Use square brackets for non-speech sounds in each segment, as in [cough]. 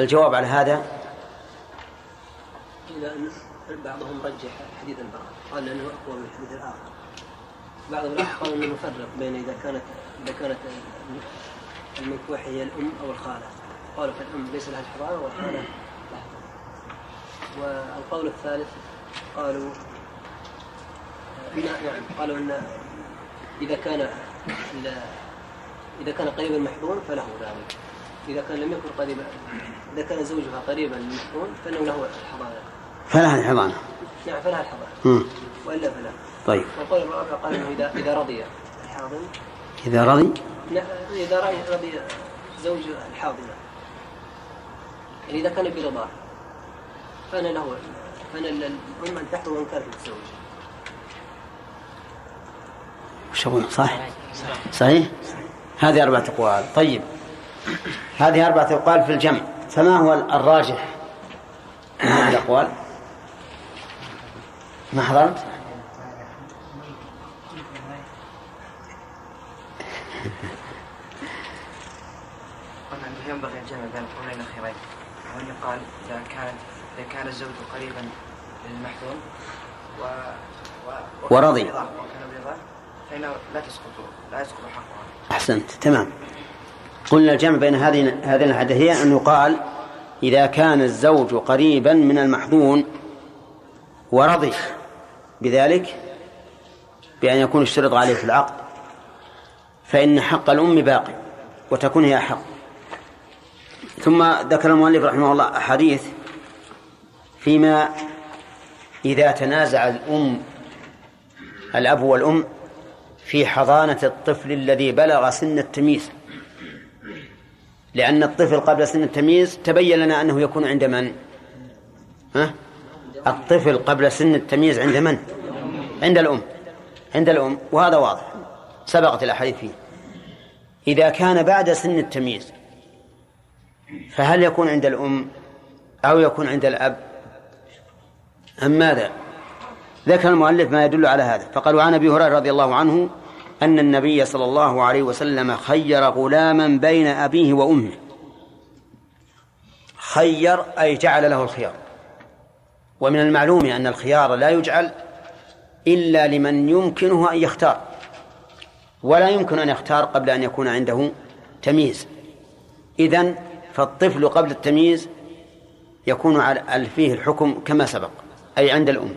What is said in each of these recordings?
الجواب على هذا؟ إذا بعضهم رجح حديث البراء قال انه أقوى من الحديث الآخر. بعضهم قال إنه نفرق بين إذا كانت إذا كانت المنكوحه هي الأم أو الخالة. قالوا فالأم ليس لها الحضانة والخالة لها والقول الثالث قالوا نعم قالوا إن إذا كان إذا كان قريبا المحضون فله ذلك. إذا كان لم يكن قريبا اذا كان زوجها قريبا المحضون فإنه له الحضانة. فلها الحضانة. نعم فلها الحضانة. وإلا فلا. طيب. والقول الرابع قال إنه اذا إذا رضي الحاضن. إذا رضي؟ إذا رضي زوج الحاضنه يعني إذا كان برضاه فأنا له فأنا الام ان تحضر وان كانت تتزوج وش صح؟ صحيح؟ هذه أربعة أقوال. طيب. هذه أربعة أقوال في الجمع. فما هو الراجح؟ من هذه الأقوال؟ ما حضرت؟ ينبغي الجمع بين القولين الأخيرين وأن يقال إذا كانت إذا كان الزوج قريبا للمحذور و, و... ورضي. وكان برضا فإنه لا تسقط لا يسقط حقها. أحسنت تمام. قلنا الجمع بين هذه هذين الحدثين أن يقال إذا كان الزوج قريبا من المحظون ورضي بذلك بأن يكون اشترط عليه في العقد فإن حق الأم باقي وتكون هي أحق. ثم ذكر المؤلف رحمه الله أحاديث فيما إذا تنازع الأم الأب والأم في حضانة الطفل الذي بلغ سن التمييز. لأن الطفل قبل سن التمييز تبين لنا أنه يكون عند من؟ ها؟ الطفل قبل سن التمييز عند من؟ عند الأم. عند الأم. وهذا واضح. سبقت الأحاديث فيه. إذا كان بعد سن التمييز فهل يكون عند الأم أو يكون عند الأب؟ أم ماذا؟ ذكر المؤلف ما يدل على هذا. فقال عن أبي هريرة رضي الله عنه أن النبي صلى الله عليه وسلم خير غلاما بين أبيه وأمه. خير أي جعل له الخيار. ومن المعلوم أن الخيار لا يجعل إلا لمن يمكنه أن يختار. ولا يمكن أن يختار قبل أن يكون عنده تمييز. إذن فالطفل قبل التمييز يكون على فيه الحكم كما سبق أي عند الأم.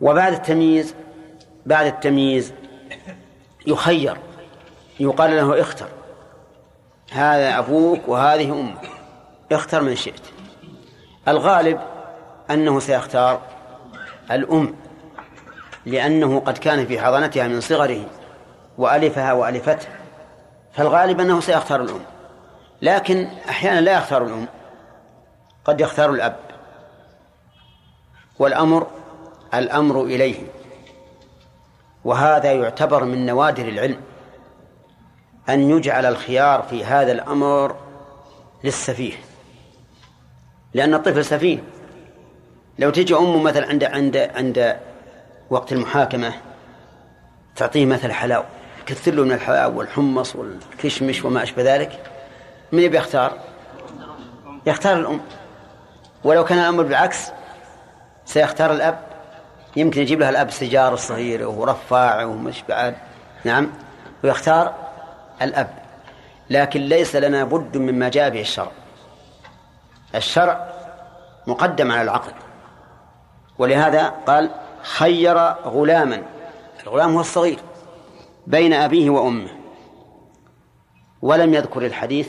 وبعد التمييز بعد التمييز يخير يقال له اختر. هذا أبوك وهذه أمك. اختر من شئت. الغالب أنه سيختار الأم لأنه قد كان في حضانتها من صغره وألفها وألفته فالغالب أنه سيختار الأم. لكن أحيانا لا يختار الأم قد يختار الأب. والأمر الأمر إليه. وهذا يعتبر من نوادر العلم أن يجعل الخيار في هذا الأمر للسفيه لأن الطفل سفيه. لو تجي أمه مثلا عند عند عند وقت المحاكمة تعطيه مثل حلاو كثر له من الحلاو والحمص والكشمش وما أشبه ذلك من يبي يختار؟ يختار الأم. ولو كان الأمر بالعكس سيختار الأب. يمكن يجيب لها الأب سيجار الصغير ورفاع ومش بعد. نعم. ويختار الأب. لكن ليس لنا بد مما جاء به الشرع. الشرع مقدم على العقل ولهذا قال خير غلاما. الغلام هو الصغير بين أبيه وأمه. ولم يذكر الحديث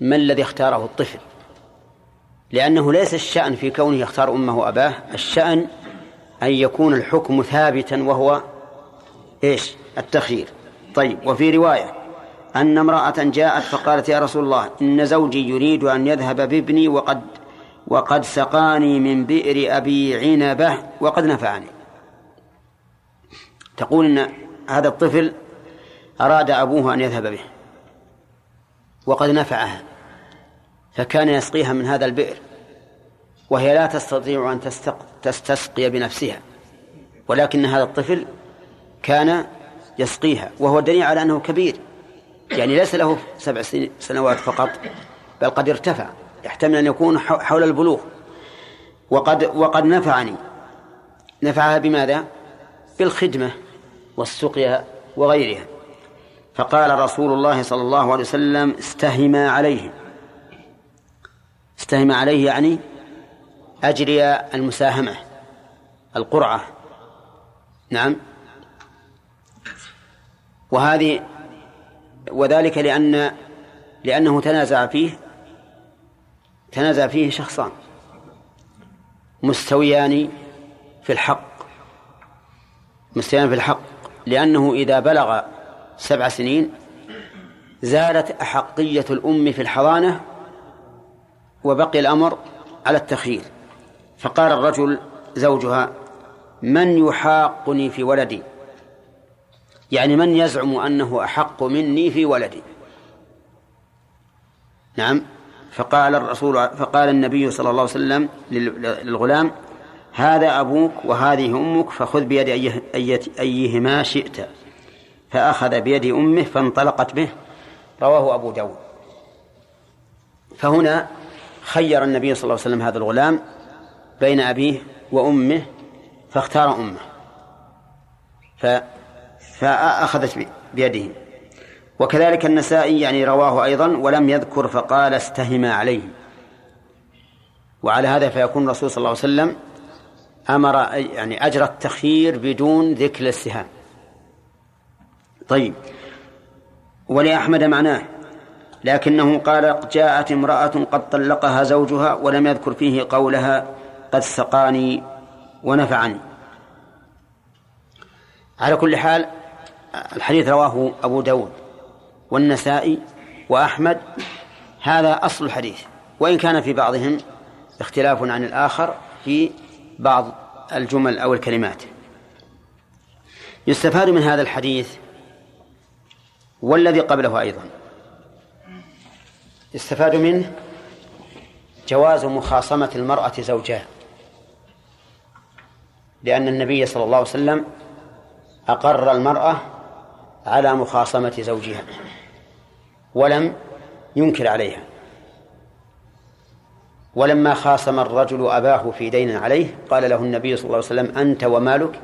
ما الذي اختاره الطفل. لأنه ليس الشأن في كونه يختار أمه وأباه. الشأن أن يكون الحكم ثابتا وهو إيش؟ التخيير. طيب وفي رواية أن امرأة جاءت فقالت يا رسول الله إن زوجي يريد أن يذهب بابني وقد وقد سقاني من بئر أبي عنبة وقد نفعني. تقول إن هذا الطفل أراد أبوه أن يذهب به وقد نفعها فكان يسقيها من هذا البئر. وهي لا تستطيع أن تستسقي بنفسها. ولكن هذا الطفل كان يسقيها وهو دليل على أنه كبير. يعني ليس له سبع سنوات فقط بل قد ارتفع. يحتمل أن يكون حول البلوغ. وقد وقد نفعني. نفعها بماذا؟ بالخدمة والسقيا وغيرها. فقال رسول الله صلى الله عليه وسلم استهما عليه. استهم عليه يعني أجري المساهمة القرعة. نعم. وهذه وذلك لأن لأنه تنازع فيه تنازع فيه شخصان مستويان في الحق. مستويان في الحق. لأنه إذا بلغ سبع سنين زالت أحقية الأم في الحضانة وبقي الأمر على التخيير. فقال الرجل زوجها من يحاقني في ولدي؟ يعني من يزعم أنه أحق مني في ولدي. نعم. فقال الرسول فقال النبي صلى الله عليه وسلم للغلام هذا أبوك وهذه أمك فخذ بيد أيه أيهما شئت. فأخذ بيد أمه فانطلقت به. رواه أبو داود. فهنا خير النبي صلى الله عليه وسلم هذا الغلام بين أبيه وأمه فاختار أمه. فأخذت بيده. وكذلك النسائي يعني رواه أيضا ولم يذكر فقال استهما عليه. وعلى هذا فيكون الرسول صلى الله عليه وسلم أمر يعني أجرى التخيير بدون ذكر الاستهام. طيب. ولأحمد معناه. لكنه قال جاءت امرأة قد طلقها زوجها ولم يذكر فيه قولها قد سقاني ونفعني. على كل حال الحديث رواه أبو داود والنسائي وأحمد. هذا أصل الحديث. وإن كان في بعضهم اختلاف عن الآخر في بعض الجمل أو الكلمات. يستفاد من هذا الحديث والذي قبله أيضا. يستفاد منه جواز مخاصمة المرأة زوجها. لأن النبي صلى الله عليه وسلم أقر المرأة على مخاصمة زوجها ولم ينكر عليها. ولما خاصم الرجل أباه في دين عليه قال له النبي صلى الله عليه وسلم أنت ومالك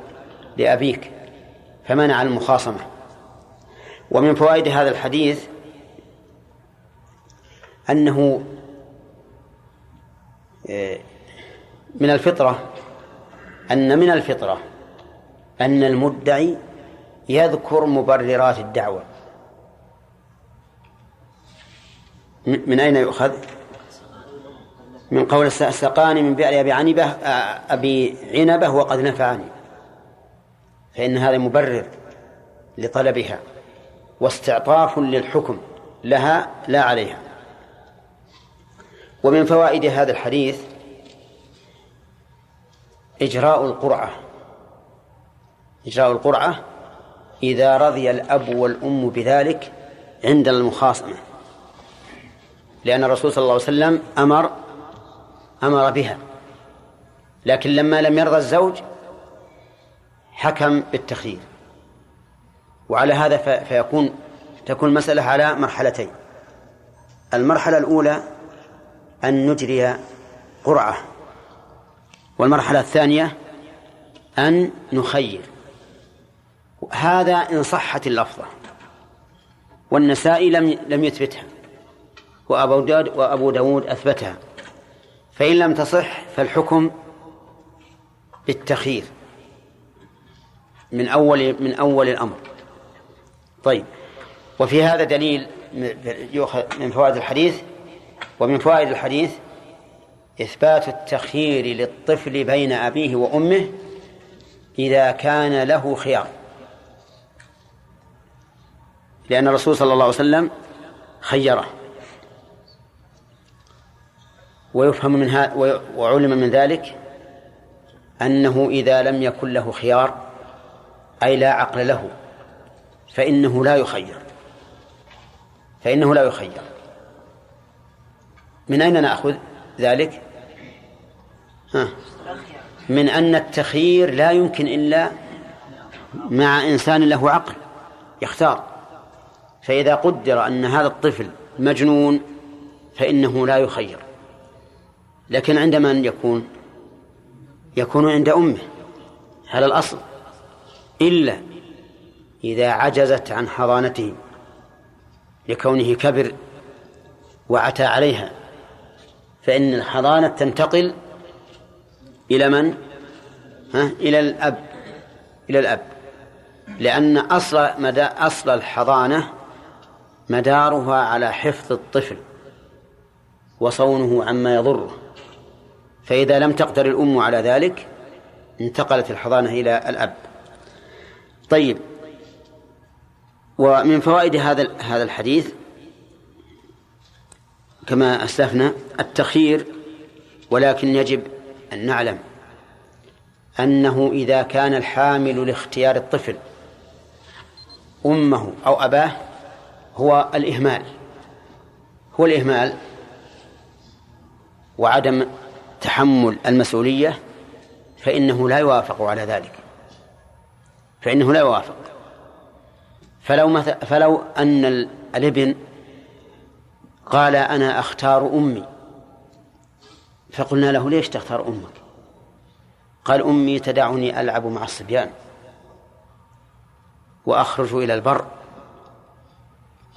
لأبيك. فمنع المخاصمة. ومن فوائد هذا الحديث أنه آه، من الفطرة أن من الفطرة أن المدعي يذكر مبررات الدعوة. من أين يؤخذ؟ من قول سقاني من بئر أبي عنبة آه، أبي عنبة وقد نفعني. فإن هذا مبرر لطلبها واستعطاف للحكم لها لا عليها. ومن فوائد هذا الحديث إجراء القرعة. إجراء القرعة إذا رضي الأب والأم بذلك عند المخاصمة. لأن الرسول صلى الله عليه وسلم أمر أمر بها. لكن لما لم يرضى الزوج حكم بالتخيير. وعلى هذا فيكون تكون المسألة على مرحلتين. المرحلة الأولى أن نجري قرعة. والمرحلة الثانية أن نخير. هذا إن صحت اللفظة. والنسائي لم لم يثبتها. وأبو داود وأبو داود أثبتها. فإن لم تصح فالحكم بالتخيير. من أول من أول الأمر. طيب. وفي هذا دليل يؤخذ من فوائد الحديث. ومن فوائد الحديث إثبات التخيير للطفل بين أبيه وأمه إذا كان له خيار. لأن الرسول صلى الله عليه وسلم خيره. ويفهم من وعلم من ذلك أنه إذا لم يكن له خيار أي لا عقل له فإنه لا يخير. فإنه لا يخير. من أين نأخذ ذلك؟ من أن التخيير لا يمكن إلا مع إنسان له عقل يختار. فإذا قدر أن هذا الطفل مجنون فإنه لا يخير. لكن عند من يكون؟ يكون عند أمه. على الأصل. إلا إذا عجزت عن حضانته لكونه كبر وعتى عليها فإن الحضانة تنتقل إلى من؟ ها؟ إلى الأب. إلى الأب. لأن أصل مدى أصل الحضانة مدارها على حفظ الطفل وصونه عما يضره. فإذا لم تقدر الأم على ذلك انتقلت الحضانة إلى الأب. طيب. ومن فوائد هذا هذا الحديث كما أسلفنا التخيير ولكن يجب أن نعلم أنه إذا كان الحامل لاختيار الطفل أمه أو أباه هو الإهمال. هو الإهمال وعدم تحمل المسؤولية فإنه لا يوافق على ذلك. فإنه لا يوافق. فلو مثل فلو أن الابن قال أنا أختار أمي فقلنا له ليش تختار أمك؟ قال أمي تدعني ألعب مع الصبيان وأخرج إلى البر.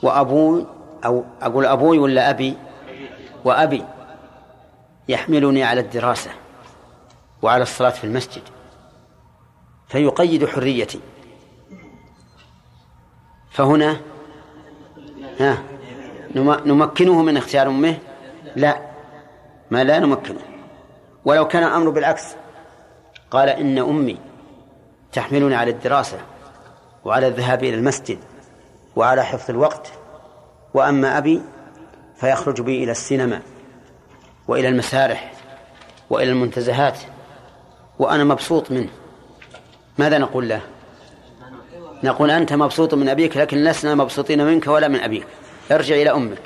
وأبوي أو أقول أبوي ولا أبي؟ وأبي يحملني على الدراسة وعلى الصلاة في المسجد فيقيد حريتي. فهنا ها نمكنه من اختيار أمه؟ لا. ما لا نمكنه. ولو كان الأمر بالعكس. قال إن أمي تحملني على الدراسة وعلى الذهاب إلى المسجد وعلى حفظ الوقت. وأما أبي فيخرج بي إلى السينما وإلى المسارح وإلى المنتزهات وأنا مبسوط منه. ماذا نقول له؟ نقول أنت مبسوط من أبيك لكن لسنا مبسوطين منك ولا من أبيك. ارجع إلى أمك.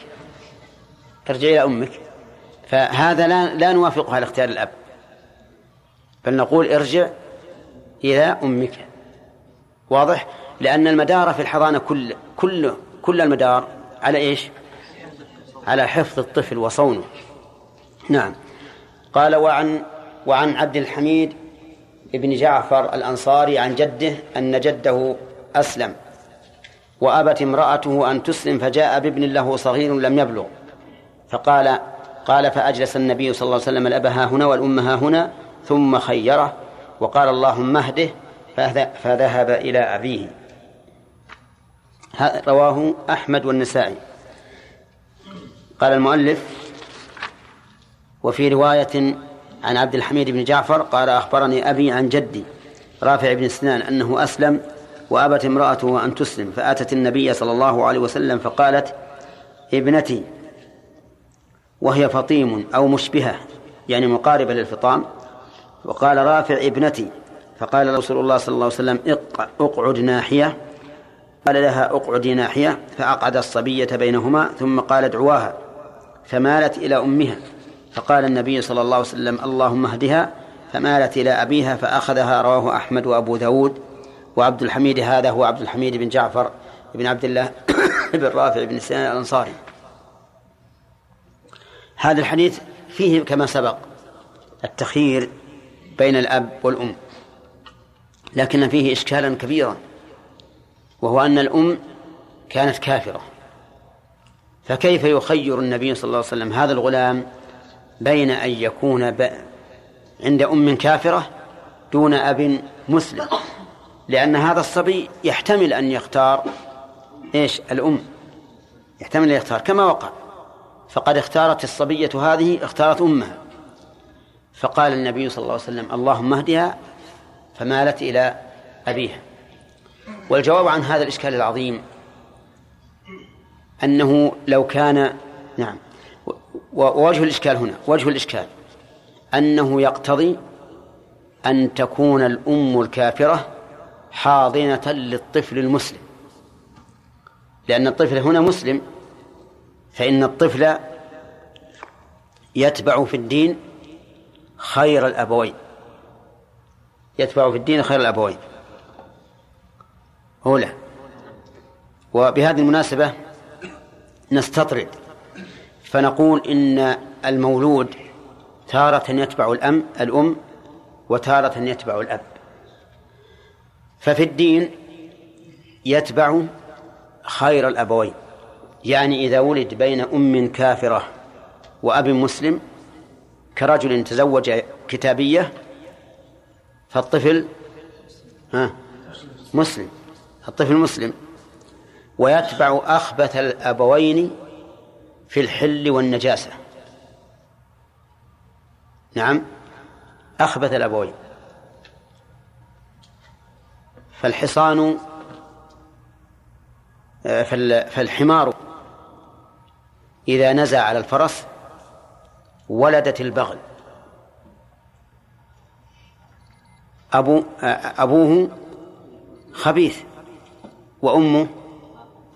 ارجع إلى أمك. فهذا لا لا نوافقه على اختيار الأب. بل نقول ارجع إلى أمك. واضح؟ لأن المدار في الحضانة كل كل كل المدار على إيش؟ على حفظ الطفل وصونه. نعم. قال وعن وعن عبد الحميد بن جعفر الأنصاري عن جده أن جده أسلم وأبت امرأته أن تسلم فجاء بابن له صغير لم يبلغ. فقال قال فأجلس النبي صلى الله عليه وسلم الأب ها هنا والأم ها هنا ثم خيره وقال اللهم اهده فذهب إلى أبيه. رواه أحمد والنسائي. قال المؤلف وفي رواية عن عبد الحميد بن جعفر قال أخبرني أبي عن جدي رافع بن سنان أنه أسلم وأبت امرأته أن تسلم فأتت النبي صلى الله عليه وسلم فقالت ابنتي وهي فطيم أو مشبهة يعني مقاربة للفطام. وقال رافع ابنتي فقال رسول الله صلى الله عليه وسلم اقعد ناحية. قال لها اقعدي ناحية. فأقعد الصبية بينهما ثم قال ادعواها فمالت إلى أمها. فقال النبي صلى الله عليه وسلم اللهم اهدها. فمالت إلى أبيها فأخذها رواه أحمد وأبو داود. وعبد الحميد هذا هو عبد الحميد بن جعفر بن عبد الله [coughs] بن رافع بن سنان الأنصاري. هذا الحديث فيه كما سبق التخيير بين الأب والأم لكن فيه إشكالا كبيرا وهو أن الأم كانت كافرة. فكيف يخير النبي صلى الله عليه وسلم هذا الغلام بين أن يكون ب... عند أم كافرة دون أب مسلم؟ لأن هذا الصبي يحتمل أن يختار إيش؟ الأم. يحتمل أن يختار كما وقع. فقد اختارت الصبية هذه اختارت أمها. فقال النبي صلى الله عليه وسلم اللهم اهدها فمالت إلى أبيها. والجواب عن هذا الإشكال العظيم أنه لو كان نعم ووجه الإشكال هنا وجه الإشكال أنه يقتضي أن تكون الأم الكافرة حاضنة للطفل المسلم. لأن الطفل هنا مسلم فإن الطفل يتبع في الدين خير الأبوين. يتبع في الدين خير الأبوين. أولى. وبهذه المناسبة نستطرد فنقول إن المولود تارة يتبع الأم الأم وتارة يتبع الأب. ففي الدين يتبع خير الأبوين. يعني إذا ولد بين أم كافرة وأب مسلم كرجل تزوج كتابية فالطفل ها مسلم الطفل مسلم ويتبع أخبث الأبوين في الحل والنجاسة. نعم أخبث الأبوين. فالحصان آه، فالحمار إذا نزع على الفرس ولدت البغل. أبو أبوه خبيث وأمه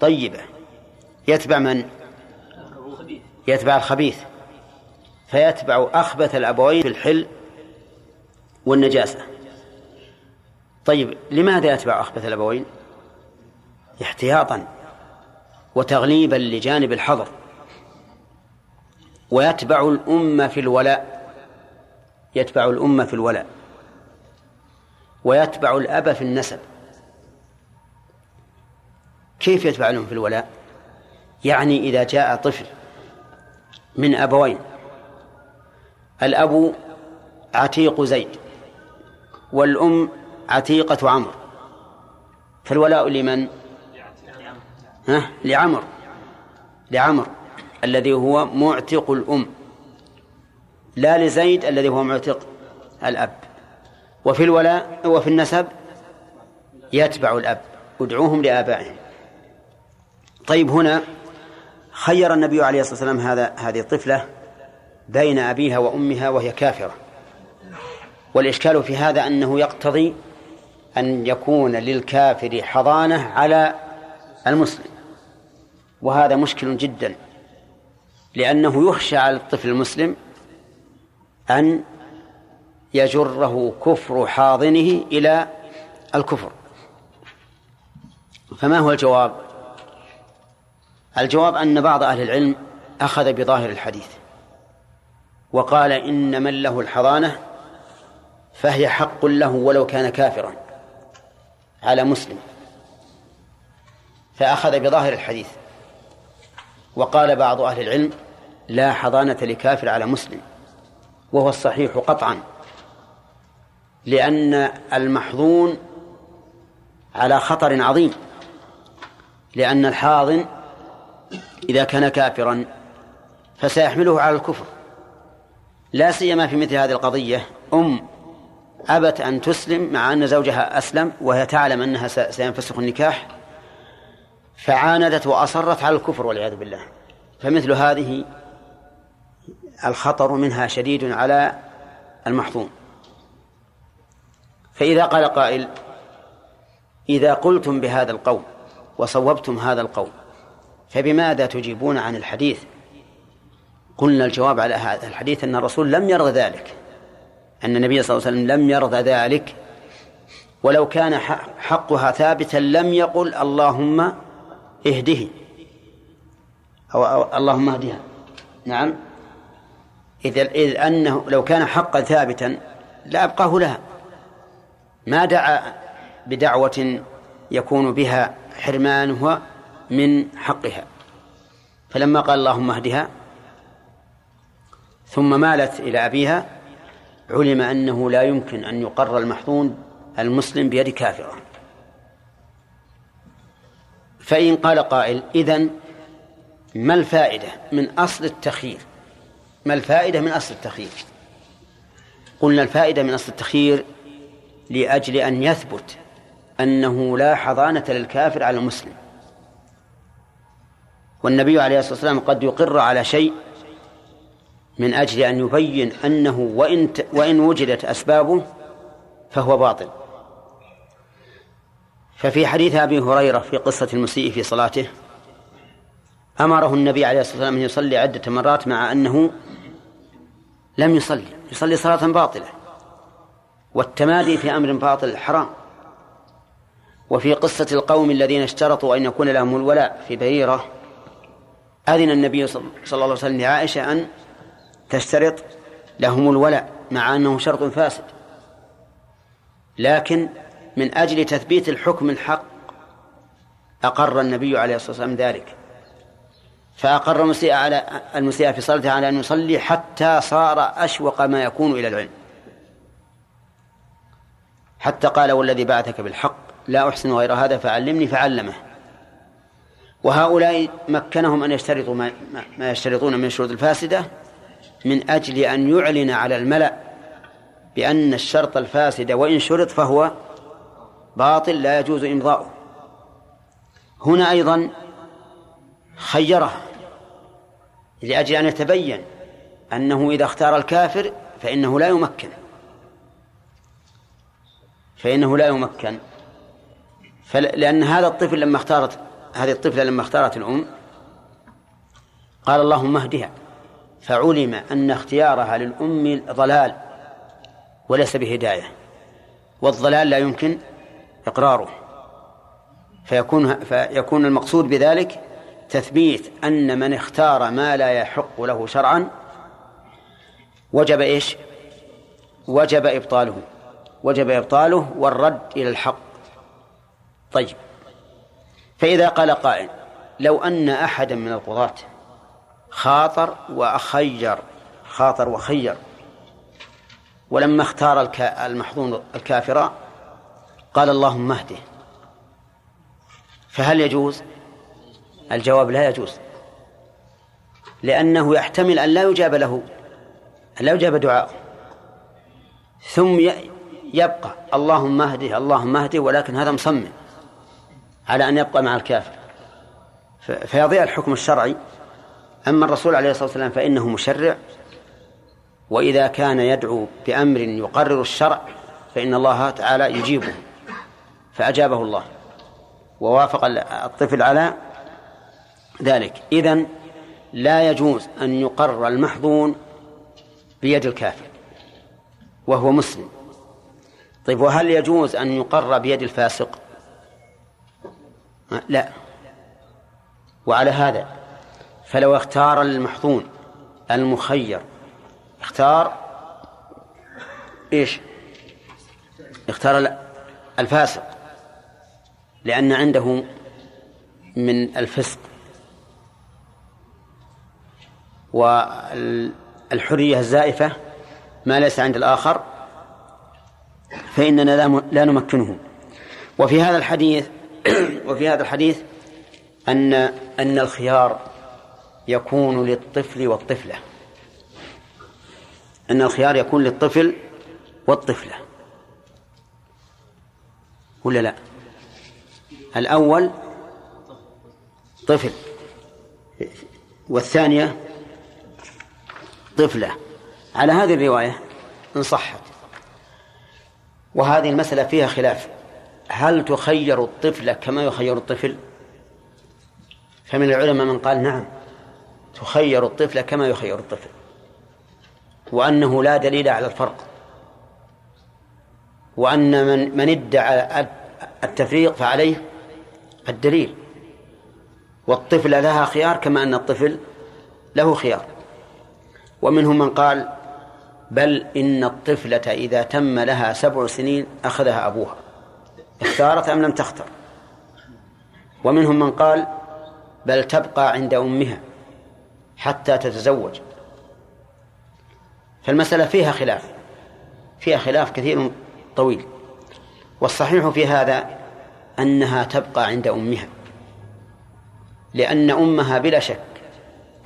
طيبة. يتبع من؟ يتبع الخبيث. فيتبع أخبث الأبوين في الحل والنجاسة. طيب لماذا يتبع أخبث الأبوين؟ احتياطا وتغليبا لجانب الحظر. ويتبع الأمة في الولاء. يتبع الأمة في الولاء. ويتبع الأب في النسب. كيف يتبع الأم في الولاء؟ يعني إذا جاء طفل من أبوين الأب عتيق زيد والأم عتيقة عمرو. فالولاء لمن؟ ها؟ لعمر. لعمر. الذي هو معتق الأم. لا لزيد الذي هو معتق الأب. وفي الولاء وفي النسب يتبع الأب. ادعوهم لآبائهم. طيب هنا خير النبي عليه الصلاة والسلام هذا هذه الطفلة بين أبيها وأمها وهي كافرة. والإشكال في هذا أنه يقتضي أن يكون للكافر حضانة على المسلم. وهذا مشكل جدا. لأنه يخشى على الطفل المسلم أن يجره كفر حاضنه إلى الكفر. فما هو الجواب؟ الجواب أن بعض أهل العلم أخذ بظاهر الحديث وقال إن من له الحضانة فهي حق له ولو كان كافرا على مسلم. فأخذ بظاهر الحديث وقال بعض أهل العلم لا حضانة لكافر على مسلم وهو الصحيح قطعا لأن المحظون على خطر عظيم لأن الحاضن إذا كان كافرا فسيحمله على الكفر. لا سيما في مثل هذه القضية أم أبت أن تسلم مع أن زوجها أسلم وهي تعلم أنها سينفسخ النكاح فعاندت وأصرت على الكفر والعياذ بالله. فمثل هذه الخطر منها شديد على المحظوم فإذا قال قائل إذا قلتم بهذا القول وصوبتم هذا القول فبماذا تجيبون عن الحديث؟ قلنا الجواب على هذا الحديث أن الرسول لم يرضى ذلك أن النبي صلى الله عليه وسلم لم يرضى ذلك ولو كان حقها ثابتا لم يقل اللهم اهده أو, أو اللهم اهدها. نعم. إذ, إذ أنه لو كان حقا ثابتا لأبقاه لها. ما دعا بدعوة يكون بها حرمانها من حقها. فلما قال اللهم اهدها ثم مالت إلى أبيها علم أنه لا يمكن أن يقر المحظون المسلم بيد كافرة. فإن قال قائل إذن ما الفائدة من أصل التخيير؟ ما الفائدة من أصل التخيير؟ قلنا الفائدة من أصل التخيير لأجل أن يثبت أنه لا حضانة للكافر على المسلم. والنبي عليه الصلاة والسلام قد يقر على شيء من أجل أن يبين أنه وإن وإن وجدت أسبابه فهو باطل. ففي حديث أبي هريرة في قصة المسيء في صلاته أمره النبي عليه الصلاة والسلام أن يصلي عدة مرات مع أنه لم يصلي يصلي صلاة باطلة. والتمادي في أمر باطل حرام. وفي قصة القوم الذين اشترطوا أن يكون لهم الولاء في بريرة أذن النبي صلى الله عليه وسلم لعائشة أن تشترط لهم الولاء مع أنه شرط فاسد. لكن من أجل تثبيت الحكم الحق أقر النبي عليه الصلاة والسلام ذلك. فأقر المسيء على المسيء في صلاته على أن يصلي حتى صار أشوق ما يكون إلى العلم. حتى قال والذي بعثك بالحق لا أحسن غير هذا فعلمني فعلمه. وهؤلاء مكنهم أن يشترطوا ما, ما يشترطون من الشروط الفاسدة من أجل أن يعلن على الملأ بأن الشرط الفاسد وإن شرط فهو باطل لا يجوز إمضاؤه. هنا أيضا خيره لأجل أن يتبين أنه إذا اختار الكافر فإنه لا يمكن. فإنه لا يمكن. لأن هذا الطفل لما اختارت هذه الطفلة لما اختارت الأم قال اللهم اهدها فعلم أن اختيارها للأم ضلال وليس بهداية والضلال لا يمكن إقراره. فيكون فيكون المقصود بذلك تثبيت أن من اختار ما لا يحق له شرعا وجب إيش؟ وجب إبطاله. وجب إبطاله والرد إلى الحق. طيب. فإذا قال قائل لو أن أحدا من القضاة خاطر وخير خاطر وخير ولما اختار المحظون الكافر قال اللهم اهده. فهل يجوز؟ الجواب لا يجوز. لأنه يحتمل أن لا يجاب له أن لا يجاب دعاء ثم يبقى اللهم اهده اللهم اهده ولكن هذا مصمم على أن يبقى مع الكافر. فيضيع الحكم الشرعي. أما الرسول عليه الصلاة والسلام فإنه مشرع. وإذا كان يدعو بأمر يقرر الشرع فإن الله تعالى يجيبه. فأجابه الله. ووافق الطفل على ذلك. إذن لا يجوز أن يقر المحظون بيد الكافر وهو مسلم. طيب وهل يجوز أن يقر بيد الفاسق؟ لا. وعلى هذا فلو اختار المحظون المخير اختار إيش؟ اختار الفاسق لأن عنده من الفسق والحرية الزائفة ما ليس عند الآخر فإننا لا نمكنه. وفي هذا الحديث [clears throat] وفي هذا الحديث أن أن الخيار يكون للطفل والطفلة. أن الخيار يكون للطفل والطفلة. ولا لا؟ الأول طفل والثانية طفلة. على هذه الرواية إن صحت. وهذه المسألة فيها خلاف. هل تخير الطفل كما يخير الطفل؟ فمن العلماء من قال نعم تخير الطفل كما يخير الطفل. وأنه لا دليل على الفرق. وأن من من ادعى التفريق فعليه الدليل والطفل لها خيار كما أن الطفل له خيار. ومنهم من قال بل إن الطفلة إذا تم لها سبع سنين أخذها أبوها. اختارت أم لم تختر؟ ومنهم من قال بل تبقى عند أمها حتى تتزوج. فالمسألة فيها خلاف فيها خلاف كثير طويل. والصحيح في هذا أنها تبقى عند أمها لأن أمها بلا شك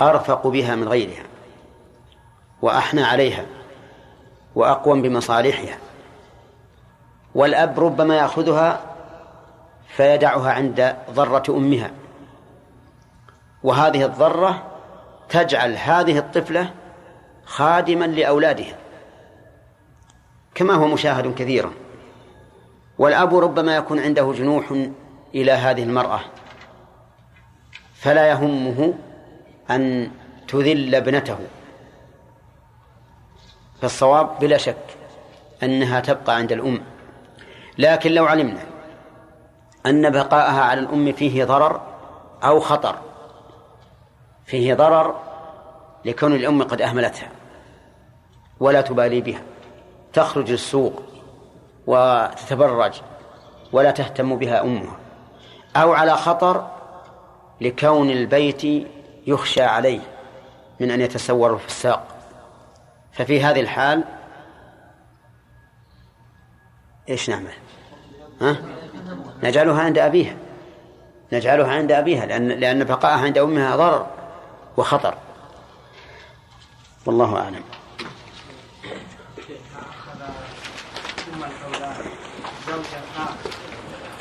أرفق بها من غيرها. وأحنى عليها وأقوم بمصالحها. والأب ربما يأخذها فيدعها عند ضرة أمها. وهذه الضرة تجعل هذه الطفلة خادما لأولادها. كما هو مشاهد كثيرا والأب ربما يكون عنده جنوح إلى هذه المرأة. فلا يهمه أن تذل ابنته. فالصواب بلا شك أنها تبقى عند الأم. لكن لو علمنا أن بقاءها على الأم فيه ضرر أو خطر فيه ضرر لكون الأم قد أهملتها ولا تبالي بها تخرج للسوق وتتبرج ولا تهتم بها أمها أو على خطر لكون البيت يخشى عليه من أن يتسور الفساق ففي هذه الحال إيش نعمل؟ ها؟ نجعلها عند أبيها. نجعلها عند أبيها لأن لأن بقاءها عند أمها ضرر وخطر. والله أعلم.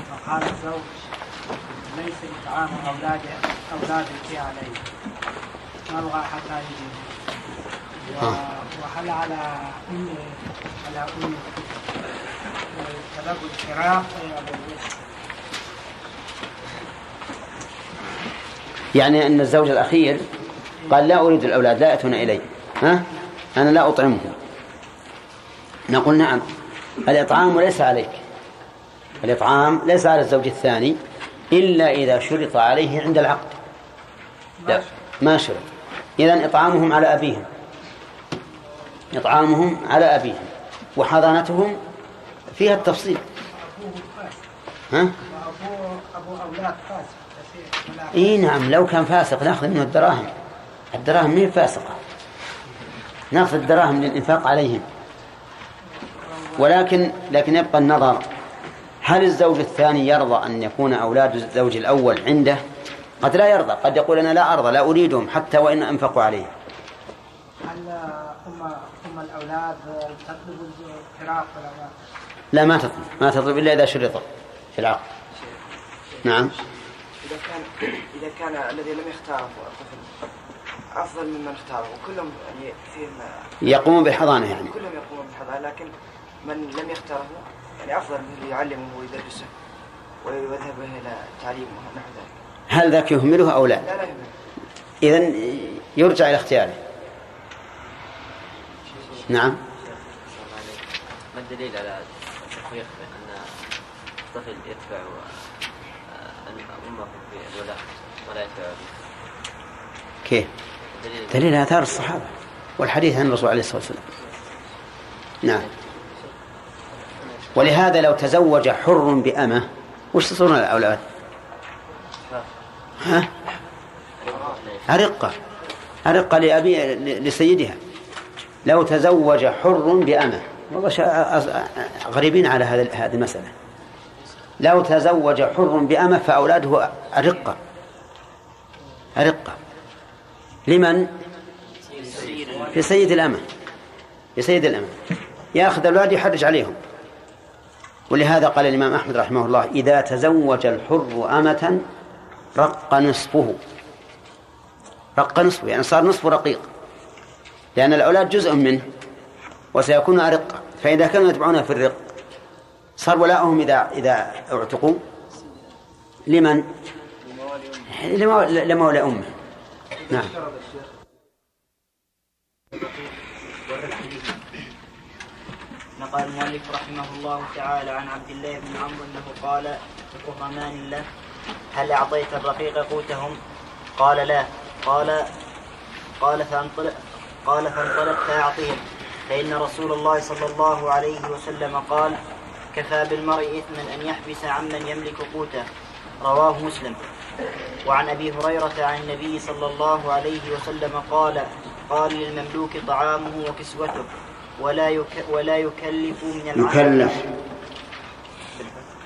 فقال الزوج ليس إطعام أولاد أولادك عليه نبغى حتى يجي وهل على أم على أم تلقوا الفراق يعني أن الزوج الأخير قال لا أريد الأولاد لا يأتون إلي. ها؟ أنا لا أطعمهم. نقول نعم. الإطعام ليس عليك. الإطعام ليس على الزوج الثاني إلا إذا شرط عليه عند العقد. لا ما شرط. إذا إطعامهم على أبيهم. إطعامهم على أبيهم وحضانتهم فيها التفصيل. ها؟ إي نعم لو كان فاسق نأخذ منه الدراهم. الدراهم مين فاسقة. نأخذ الدراهم للإنفاق عليهم. ولكن لكن يبقى النظر هل الزوج الثاني يرضى أن يكون أولاد الزوج الأول عنده؟ قد لا يرضى. قد يقول أنا لا أرضى لا أريدهم حتى وإن أنفقوا عليه. هل أم الأولاد تطلب ما؟ لا ما تطلب. ما تطلب إلا إذا شرط في العقد. نعم. إذا كان إذا كان الذي لم يختاره الطفل أفضل ممن اختاره وكلهم يعني فيهم يقومون بالحضانة يعني. كلهم يقومون بالحضانة لكن من لم يختاره يعني أفضل من اللي يعلمه ويدرسه ويذهب إلى تعليمه نحو ذلك. هل ذاك يهمله أو لا؟ لا لا يهمله. إذا يرجع إلى اختياره. نعم ما الدليل على التفريق بين أن الطفل يتبع أمه في الولاء ولا يتبع كيف؟ دليل آثار الصحابة والحديث عن الرسول عليه الصلاة والسلام نعم ولهذا لو تزوج حر بأمة وش تصيرون الأولاد؟ ها؟ أرقة أرقة لأبي لسيدها لو تزوج حر بأمة. والله غريبين على هذه المسألة. لو تزوج حر بأمة فأولاده أرقة. أرقة. لمن؟ في سيد الأمة. في سيد الأمة. ياخذ الأولاد يحرج عليهم. ولهذا قال الإمام أحمد رحمه الله إذا تزوج الحر أمة رق نصفه. رق نصفه يعني صار نصفه رقيق. لأن الأولاد جزء منه وسيكون أرقة فإذا كانوا يتبعون في الرق صار ولاؤهم إذا إذا اعتقوا لمن؟ لمولى أمه نعم نقل المؤلف رحمه الله تعالى عن عبد الله بن عمرو أنه قال لكهرمان له هل أعطيت الرقيق قوتهم؟ قال لا قال قال فأنطلق قال فانطلق فاعطهم فإن رسول الله صلى الله عليه وسلم قال كفى بالمرء اثما أن يحبس عمن يملك قوته. رواه مسلم. وعن أبي هريرة عن النبي صلى الله عليه وسلم قال قال للمملوك طعامه وكسوته ولا يك ولا يكلف من العمل يكلف.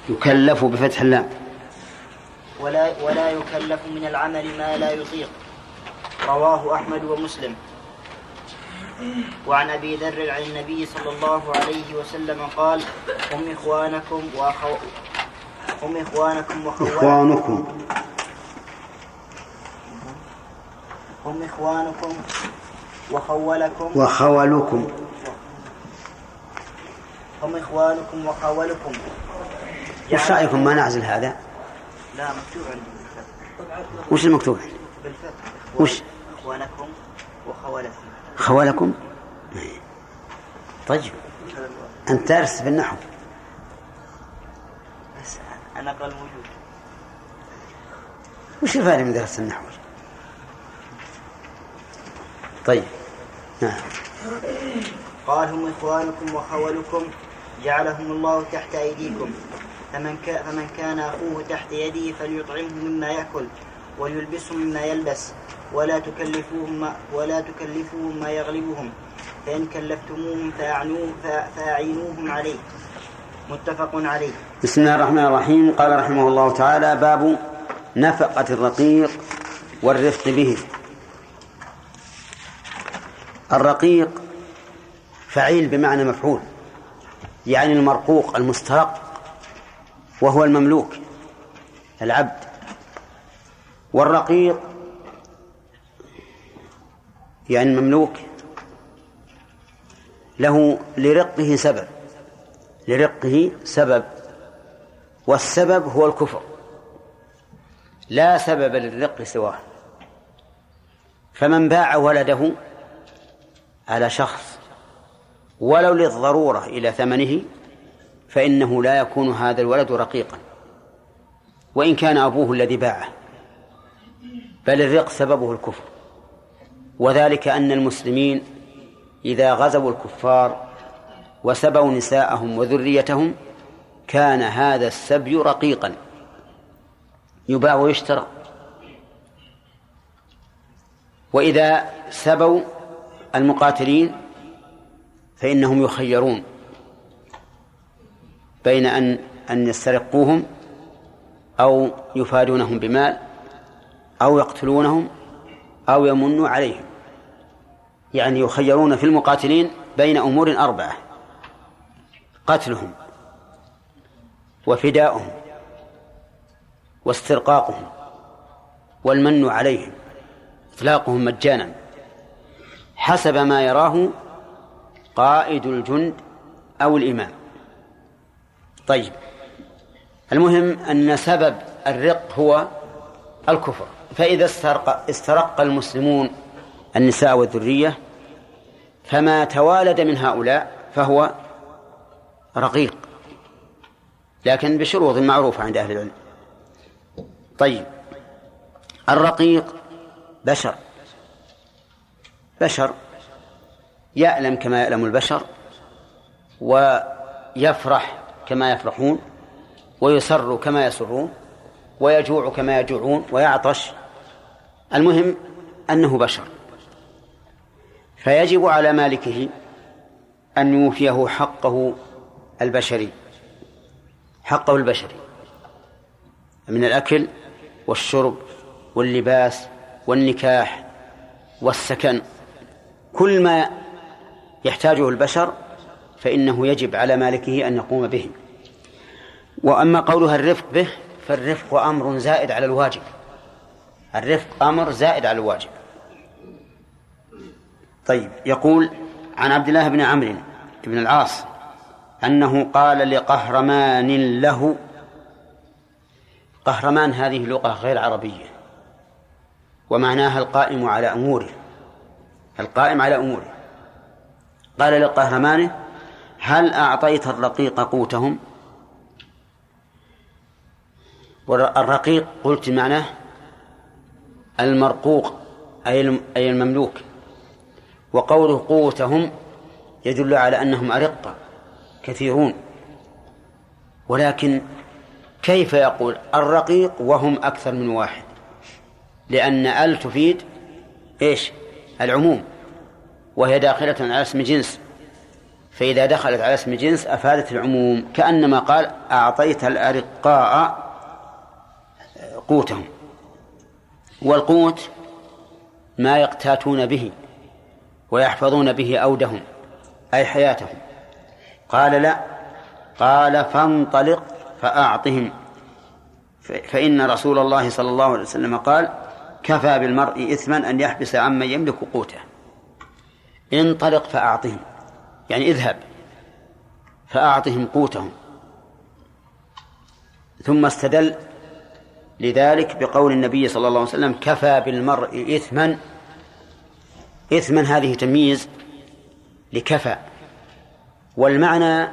يكلف بفتح اللام. ولا ولا يكلف من العمل ما لا يطيق. رواه أحمد ومسلم. وعن أبي ذر عن النبي صلى الله عليه وسلم قال هم إخوانكم واخو هم إخوانكم إخوانكم. هم إخوانكم وخولكم. وخولكم. هم إخوانكم وخولكم. وش رأيكم؟ ما نعزل هذا؟ لا مكتوب عندي بالفتح. وش المكتوب؟ بالفتح. وش؟ إخوانكم وخولكم. خولكم؟ طيب. أنت دارس في النحو بس أنا أقرأ الموجود. وش الفائدة من درس النحو؟ طيب. نعم. قال هم إخوانكم وخولكم جعلهم الله تحت أيديكم. فمن, كا فمن كان أخوه تحت يده فليطعمه مما يأكل وليلبسه مما يلبس. ولا تكلفوهم ما ولا تكلفوهم ما يغلبهم. فإن كلفتموهم فأعينوهم عليه. متفق عليه. بسم الله الرحمن الرحيم. قال رحمه الله تعالى باب نفقة الرقيق والرفق به. الرقيق فعيل بمعنى مفعول يعني المرقوق المسترق وهو المملوك العبد. والرقيق يعني المملوك له لرقه سبب. لرقه سبب. والسبب هو الكفر. لا سبب للرق سواه. فمن باع ولده على شخص ولو للضرورة إلى ثمنه فإنه لا يكون هذا الولد رقيقا. وإن كان أبوه الذي باعه. بل الرق سببه الكفر. وذلك أن المسلمين إذا غزوا الكفار وسبوا نساءهم وذريتهم كان هذا السبي رقيقا. يباع ويشترى. وإذا سبوا المقاتلين فإنهم يخيرون بين أن أن يسترقوهم أو يفادونهم بمال أو يقتلونهم أو يمنوا عليهم. يعني يخيرون في المقاتلين بين أمور أربعة. قتلهم وفداؤهم واسترقاقهم والمن عليهم إطلاقهم مجانا. حسب ما يراه قائد الجند أو الإمام. طيب المهم أن سبب الرق هو الكفر. فإذا استرق, استرق المسلمون النساء والذرية فما توالد من هؤلاء فهو رقيق لكن بشروط معروفة عند أهل العلم. طيب الرقيق بشر. بشر يألم كما يألم البشر ويفرح كما يفرحون ويسر كما يسرون ويجوع كما يجوعون ويعطش المهم أنه بشر. فيجب على مالكه أن يوفيه حقه البشري حقه البشري من الأكل والشرب واللباس والنكاح والسكن. كل ما يحتاجه البشر فإنه يجب على مالكه أن يقوم به. وأما قولها الرفق به فالرفق أمر زائد على الواجب. الرفق أمر زائد على الواجب. طيب يقول عن عبد الله بن عمرو بن العاص أنه قال لقهرمان له قهرمان هذه لغة غير عربية ومعناها القائم على أموره القائم على أموره. قال لقهرمانه هل أعطيت الرقيق قوتهم؟ والرقيق قلت معناه المرقوق أي أي المملوك. وقوله قوتهم يدل على أنهم أرقة كثيرون. ولكن كيف يقول الرقيق وهم أكثر من واحد؟ لأن ال تفيد إيش؟ العموم. وهي داخلة على اسم جنس. فإذا دخلت على اسم جنس أفادت العموم كأنما قال أعطيت الأرقاء قوتهم. والقوت ما يقتاتون به ويحفظون به أودهم أي حياتهم. قال لا قال فانطلق فأعطهم. فإن رسول الله صلى الله عليه وسلم قال كفى بالمرء إثما أن يحبس عمن يملك قوته. انطلق فأعطهم يعني اذهب فأعطهم قوتهم. ثم استدل لذلك بقول النبي صلى الله عليه وسلم كفى بالمرء إثما إثما هذه تمييز لكفى. والمعنى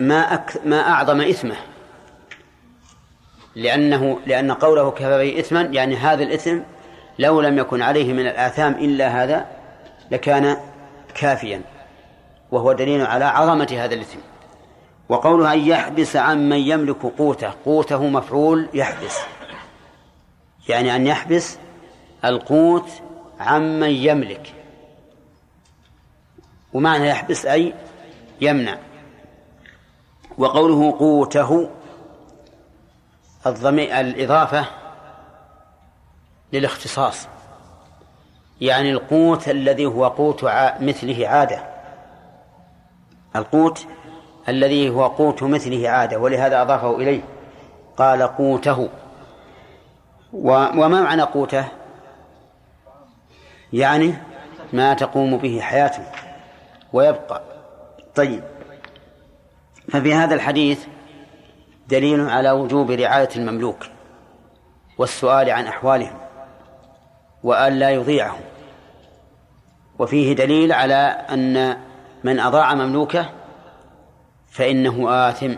ما أك ما أعظم إثمه لأنه لأن قوله كفى به إثما يعني هذا الإثم لو لم يكن عليه من الآثام إلا هذا لكان كافيا وهو دليل على عظمة هذا الإثم. وقوله أن يحبس عن من يملك قوته قوته مفعول يحبس. يعني أن يحبس القوت عمن يملك. ومعنى يحبس أي يمنع. وقوله قوته الضمير الإضافة للاختصاص. يعني القوت الذي هو قوت مثله عادة. القوت الذي هو قوت مثله عادة ولهذا أضافه إليه. قال قوته. وما معنى قوته؟ يعني ما تقوم به حياته ويبقى. طيب. ففي هذا الحديث دليل على وجوب رعاية المملوك والسؤال عن أحوالهم وأن لا يضيعهم. وفيه دليل على أن من أضاع مملوكه فإنه آثم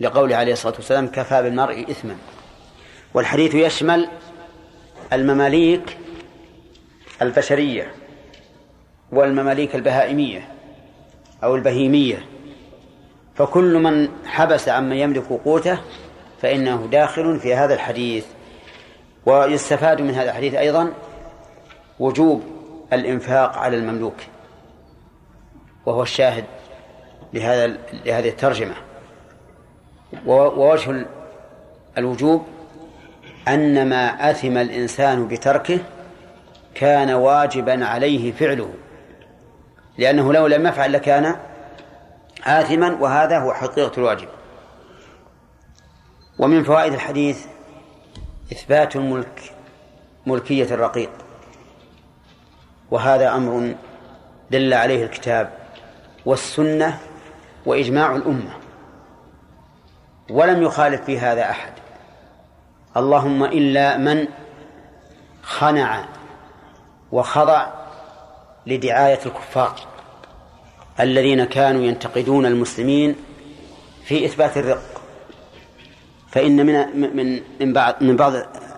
لقوله عليه الصلاة والسلام كفى بالمرء إثما. والحديث يشمل المماليك البشرية والمماليك البهائمية أو البهيمية. فكل من حبس عمن يملك قوته فإنه داخل في هذا الحديث. ويستفاد من هذا الحديث أيضا وجوب الإنفاق على المملوك وهو الشاهد لهذا لهذه الترجمة. ووجه الوجوب أن ما أثم الإنسان بتركه كان واجبا عليه فعله لأنه لو لم يفعل لكان آثما وهذا هو حقيقة الواجب. ومن فوائد الحديث إثبات الملك ملكية الرقيق. وهذا أمر دل عليه الكتاب والسنة وإجماع الأمة. ولم يخالف في هذا أحد. اللهم إلا من خنع وخضع لدعاية الكفار الذين كانوا ينتقدون المسلمين في إثبات الرق. فإن من من من بعض من بعض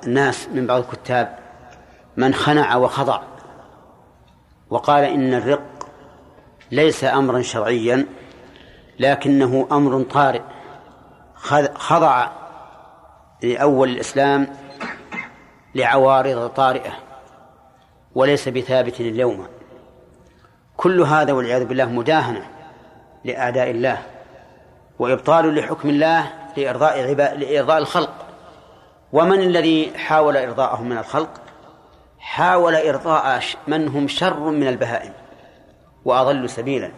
الناس من بعض الكتاب من خنع وخضع وقال إن الرق ليس أمرا شرعيا لكنه أمر طارئ. خضع لأول الإسلام لعوارض طارئة وليس بثابت اليوم. كل هذا والعياذ بالله مداهنة لأعداء الله وإبطال لحكم الله لإرضاء لإرضاء الخلق. ومن الذي حاول إرضاءهم من الخلق؟ حاول إرضاء من هم شر من البهائم وأضل سبيلا.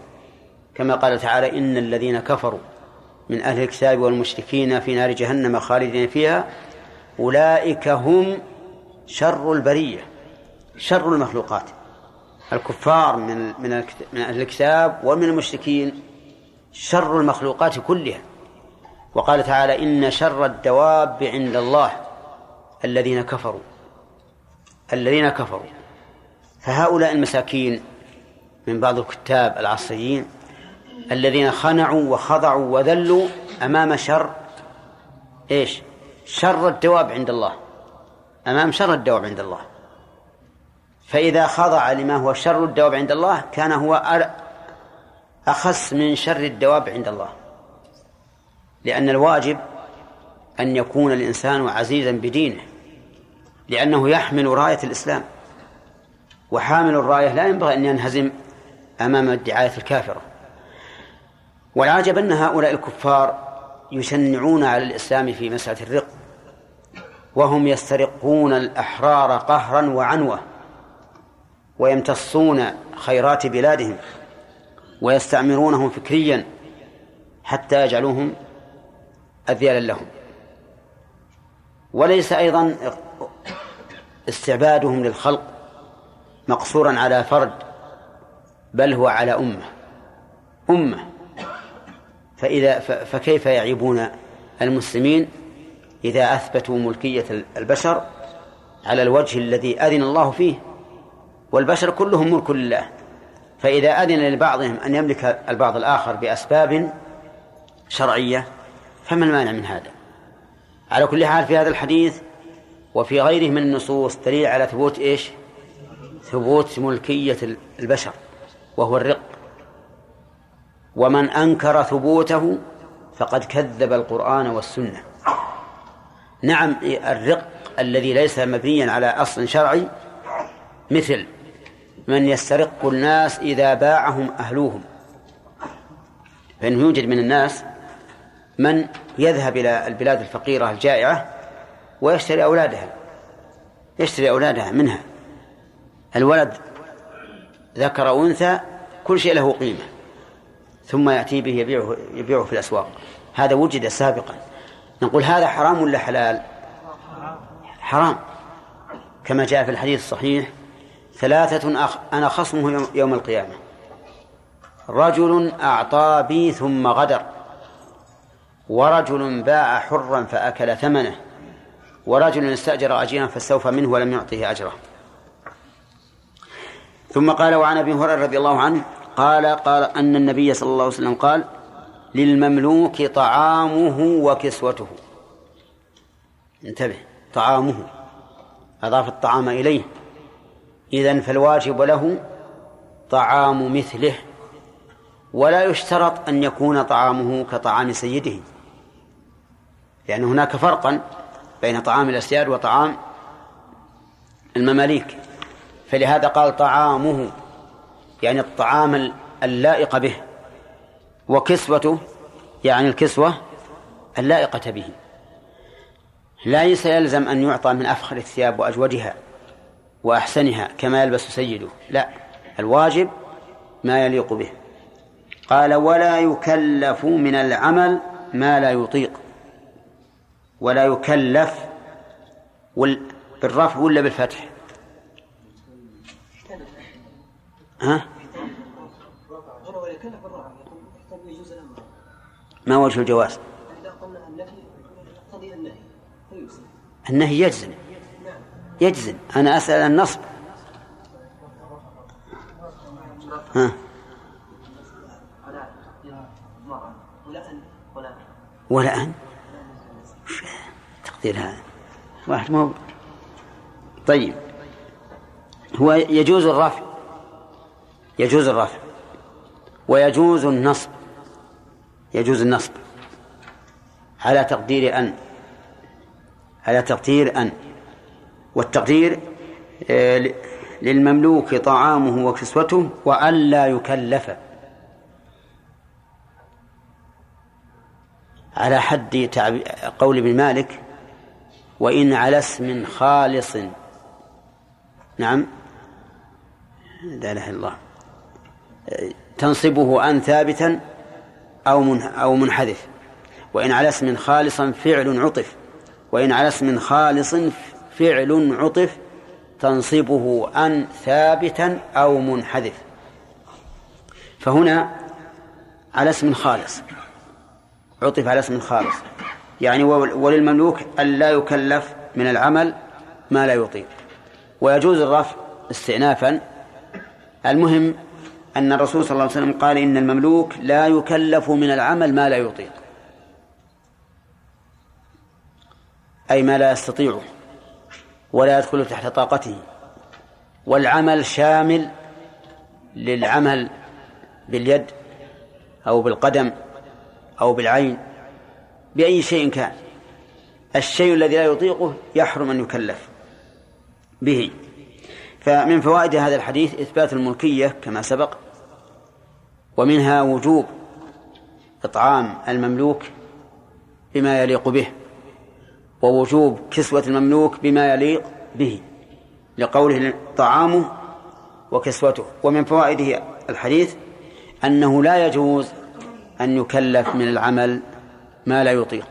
كما قال تعالى إن الذين كفروا من أهل الكتاب والمشركين في نار جهنم خالدين فيها أولئك هم شر البرية شر المخلوقات. الكفار من من من أهل الكتاب ومن المشركين شر المخلوقات كلها. وقال تعالى إن شر الدواب عند الله الذين كفروا الذين كفروا. فهؤلاء المساكين من بعض الكتاب العصريين الذين خنعوا وخضعوا وذلوا أمام شر إيش؟ شر الدواب عند الله. أمام شر الدواب عند الله. فإذا خضع لما هو شر الدواب عند الله كان هو أخس من شر الدواب عند الله. لأن الواجب أن يكون الإنسان عزيزا بدينه لأنه يحمل راية الإسلام. وحامل الراية لا ينبغي أن ينهزم أمام الدعاية الكافرة. والعجب أن هؤلاء الكفار يشنعون على الإسلام في مسألة الرق وهم يسترقون الأحرار قهرا وعنوة ويمتصون خيرات بلادهم ويستعمرونهم فكريا حتى يجعلوهم أذيالا لهم. وليس أيضا استعبادهم للخلق مقصورا على فرد بل هو على أمة أمة فإذا فكيف يعيبون المسلمين إذا أثبتوا ملكية البشر على الوجه الذي أذن الله فيه؟ والبشر كلهم ملك لله. فإذا أذن لبعضهم أن يملك البعض الآخر بأسباب شرعية فما المانع من هذا؟ على كل حال في هذا الحديث وفي غيره من النصوص دليل على ثبوت إيش؟ ثبوت ملكية البشر وهو الرق. ومن أنكر ثبوته فقد كذب القرآن والسنة. نعم الرق الذي ليس مبنيا على أصل شرعي مثل من يسترق الناس إذا باعهم أهلوهم. فإنه يوجد من الناس من يذهب إلى البلاد الفقيرة الجائعة ويشتري أولادها يشتري أولادها منها. الولد ذكر أنثى كل شيء له قيمة. ثم يأتي به يبيعه, يبيعه في الأسواق. هذا وجد سابقا. نقول هذا حرام ولا حلال؟ حرام. كما جاء في الحديث الصحيح ثلاثة أخ أنا خصمه يوم القيامة. رجل أعطى بي ثم غدر. ورجل باع حرا فأكل ثمنه. ورجل استأجر أجيرا فاستوفى منه ولم يعطه أجره. ثم قال وعن أبي هريرة رضي الله عنه قال قال أن النبي صلى الله عليه وسلم قال للمملوك طعامه وكسوته. انتبه طعامه أضاف الطعام إليه. إذن فالواجب له طعام مثله ولا يشترط أن يكون طعامه كطعام سيده لأن هناك فرقا بين طعام الأسياد وطعام المماليك. فلهذا قال طعامه يعني الطعام اللائق به وكسوته يعني الكسوة اللائقة به. ليس يلزم أن يعطى من أفخر الثياب وأجودها وأحسنها كما يلبس سيده. لا الواجب ما يليق به. قال ولا يكلف من العمل ما لا يطيق. ولا يكلف بالرفع ولا بالفتح. ها؟ ما وجه الجواز؟ النهي يجزم. يجزم. أنا أسأل النصب. ها؟ ولا أن. تقدير هذا؟ واحد مو طيب. هو يجوز الرفع. يجوز الرفع. ويجوز النصب. يجوز النصب. على تقدير أن. على تقدير أن. والتقدير آه، للمملوك طعامه وكسوته وألا يكلف. على حد قول ابن مالك وإن على اسم خالص. نعم. لا إله إلا الله. تنصبه أن ثابتا أو من أو منحذف. وإن على اسم خالص فعل عطف. وإن على اسم خالص فعل عطف تنصبه أن ثابتا أو منحذف. فهنا على اسم خالص. عطف على اسم خالص. يعني وللمملوك ألا يكلف من العمل ما لا يطيق. ويجوز الرفع استئنافا. المهم أن الرسول صلى الله عليه وسلم قال إن المملوك لا يكلف من العمل ما لا يطيق. أي ما لا يستطيعه ولا يدخل تحت طاقته. والعمل شامل للعمل باليد أو بالقدم أو بالعين بأي شيء كان. الشيء الذي لا يطيقه يحرم أن يكلف به. فمن فوائد هذا الحديث إثبات الملكية كما سبق ومنها وجوب إطعام المملوك بما يليق به ووجوب كسوة المملوك بما يليق به لقوله طعامه وكسوته. ومن فوائده الحديث أنه لا يجوز أن يكلف من العمل ما لا يطيق.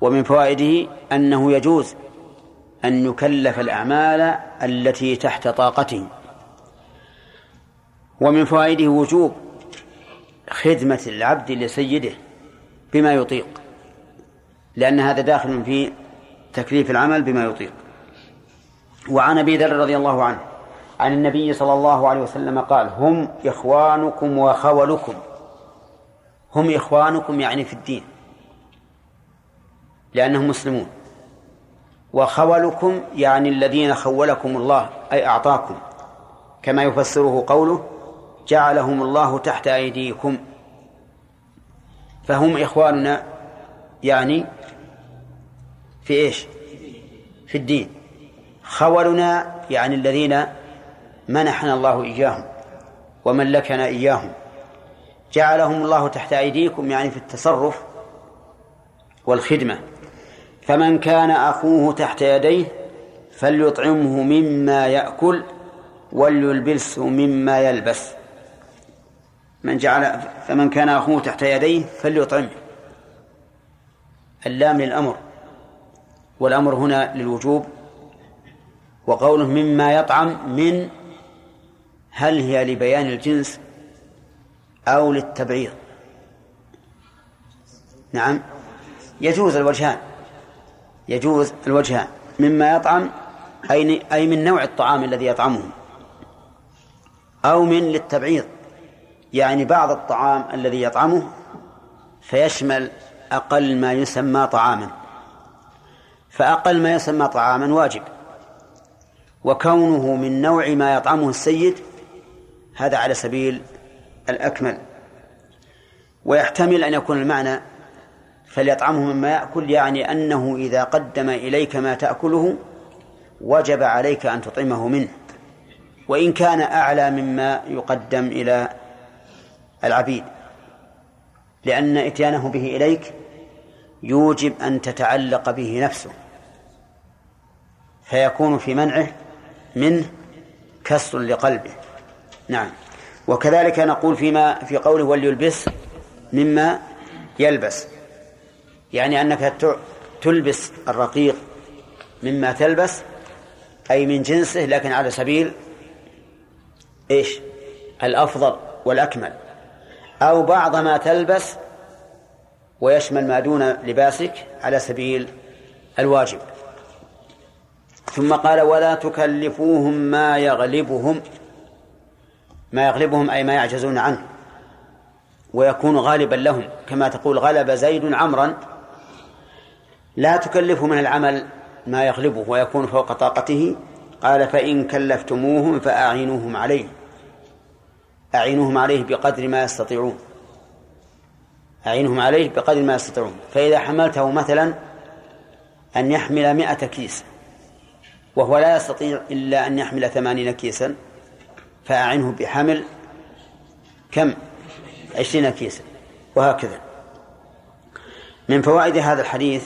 ومن فوائده أنه يجوز أن يكلف الأعمال التي تحت طاقته. ومن فوائده وجوب خدمة العبد لسيده بما يطيق لأن هذا داخل في تكليف العمل بما يطيق. وعن أبي ذر رضي الله عنه عن النبي صلى الله عليه وسلم قال هم إخوانكم وخولكم هم إخوانكم يعني في الدين لأنهم مسلمون. وخولكم يعني الذين خولكم الله أي أعطاكم كما يفسره قوله جعلهم الله تحت أيديكم. فهم إخواننا يعني في إيش؟ في الدين. خولنا يعني الذين منحنا الله إياهم وملكنا إياهم. جعلهم الله تحت أيديكم يعني في التصرف والخدمة. فمن كان أخوه تحت يديه فليطعمه مما يأكل وليلبسه مما يلبس. من جعل فمن كان أخوه تحت يديه فليطعمه. اللام للأمر والأمر هنا للوجوب وقوله مما يطعم من هل هي لبيان الجنس أو للتبعيض. نعم يجوز الوجهان يجوز الوجهان مما يطعم أي أي من نوع الطعام الذي يطعمه أو من للتبعيض. يعني بعض الطعام الذي يطعمه فيشمل أقل ما يسمى طعاما. فأقل ما يسمى طعاما واجب. وكونه من نوع ما يطعمه السيد هذا على سبيل الأكمل. ويحتمل أن يكون المعنى فليطعمه مما يأكل يعني أنه إذا قدم إليك ما تأكله وجب عليك أن تطعمه منه. وإن كان أعلى مما يقدم إلى العبيد لأن إتيانه به إليك يوجب أن تتعلق به نفسه فيكون في منعه منه كسر لقلبه. نعم. وكذلك نقول فيما في قوله وليلبس مما يلبس يعني أنك تلبس الرقيق مما تلبس أي من جنسه لكن على سبيل إيش؟ الأفضل والأكمل. أو بعض ما تلبس ويشمل ما دون لباسك على سبيل الواجب. ثم قال ولا تكلفوهم ما يغلبهم ما يغلبهم أي ما يعجزون عنه. ويكون غالبا لهم كما تقول غلب زيد عمرا. لا تكلفه من العمل ما يغلبه ويكون فوق طاقته. قال فإن كلفتموهم فأعينوهم عليه. أعينوهم عليه بقدر ما يستطيعون. أعينهم عليه بقدر ما يستطيعون. فإذا حملته مثلا أن يحمل مئة كيس وهو لا يستطيع إلا أن يحمل ثمانين كيسا فأعنه بحمل كم؟ عشرين كيسا وهكذا. من فوائد هذا الحديث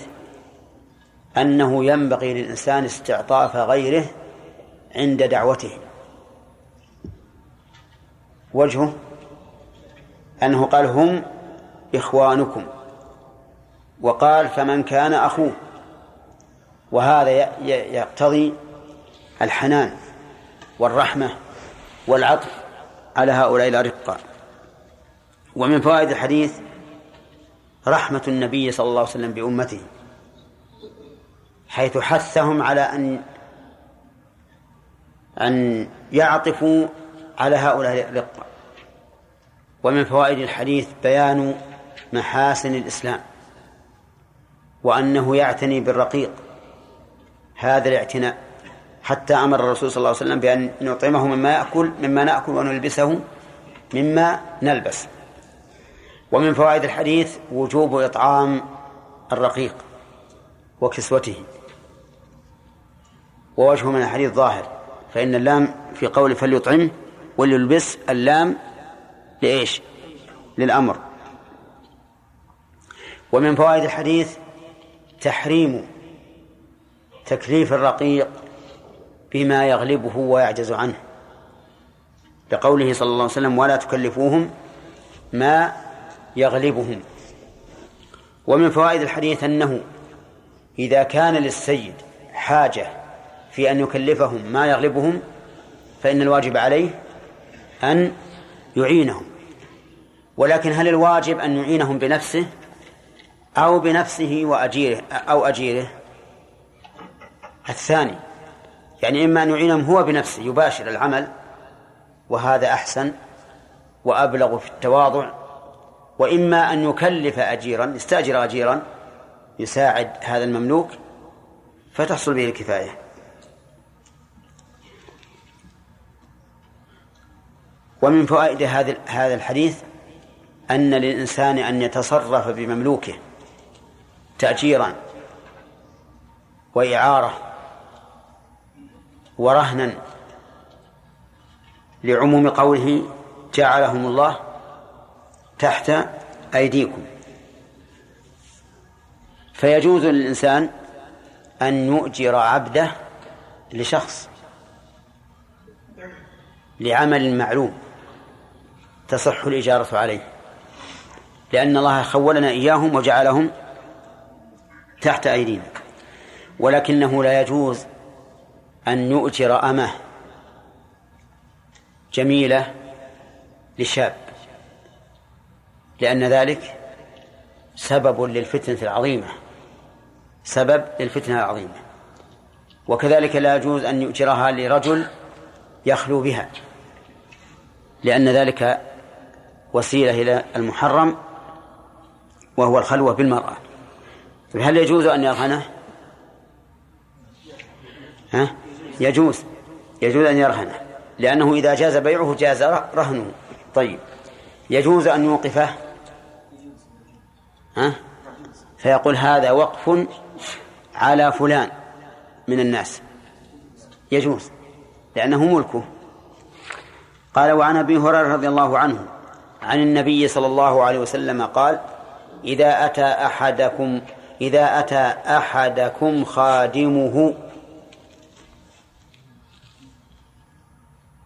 أنه ينبغي للإنسان استعطاف غيره عند دعوته. وجهه أنه قال هم إخوانكم وقال فمن كان أخوه وهذا يقتضي الحنان والرحمة والعطف على هؤلاء الأرقاء. ومن فوائد الحديث رحمة النبي صلى الله عليه وسلم بأمته حيث حثهم على أن أن يعطفوا على هؤلاء الرقة ومن فوائد الحديث بيان محاسن الإسلام وأنه يعتني بالرقيق هذا الاعتناء حتى أمر الرسول صلى الله عليه وسلم بأن نطعمه مما يأكل مما نأكل ونلبسه مما نلبس. ومن فوائد الحديث وجوب إطعام الرقيق وكسوته. ووجهه من الحديث ظاهر فإن اللام في قول فليطعمه وليلبس اللام لإيش؟ للأمر. ومن فوائد الحديث تحريم تكليف الرقيق بما يغلبه ويعجز عنه. لقوله صلى الله عليه وسلم ولا تكلفوهم ما يغلبهم. ومن فوائد الحديث أنه إذا كان للسيد حاجة في أن يكلفهم ما يغلبهم فإن الواجب عليه أن يعينهم. ولكن هل الواجب أن يعينهم بنفسه أو بنفسه وأجيره أو أجيره؟ الثاني يعني إما أن يعينهم هو بنفسه يباشر العمل وهذا أحسن وأبلغ في التواضع وإما أن يكلف أجيرا يستأجر أجيرا يساعد هذا المملوك فتحصل به الكفاية. ومن فوائد هذا هذا الحديث أن للإنسان أن يتصرف بمملوكه تأجيرا وإعارة ورهنا لعموم قوله جعلهم الله تحت أيديكم. فيجوز للإنسان أن يؤجر عبده لشخص لعمل معلوم. تصح الإجارة عليه. لأن الله خولنا إياهم وجعلهم تحت أيدينا. ولكنه لا يجوز أن يؤجر أمة جميلة لشاب لأن ذلك سبب للفتنة العظيمة. سبب للفتنة العظيمة. وكذلك لا يجوز أن يؤجرها لرجل يخلو بها. لأن ذلك وسيلة إلى المحرم وهو الخلوة بالمرأة. هل يجوز أن يرهنه؟ ها؟ يجوز. يجوز أن يرهنه. لأنه إذا جاز بيعه جاز رهنه. طيب يجوز أن يوقفه؟ ها؟ فيقول هذا وقف على فلان من الناس. يجوز لأنه ملكه. قال وعن أبي هريرة رضي الله عنه عن النبي صلى الله عليه وسلم قال إذا أتى أحدكم إذا أتى أحدكم خادمه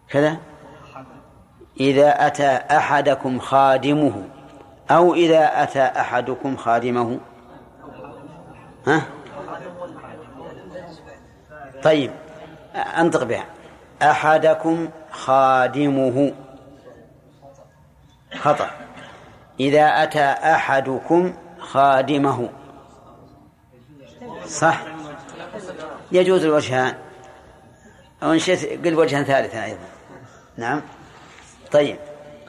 كذا؟ إذا أتى أحدكم خادمه أو إذا أتى أحدكم خادمه ها؟ طيب أنطق بها. أحدكم خادمه خطأ. إذا أتى أحدكم خادمه. صح؟ يجوز الوجهان. أو إن شئت قل وجها ثالثا أيضا. نعم. طيب.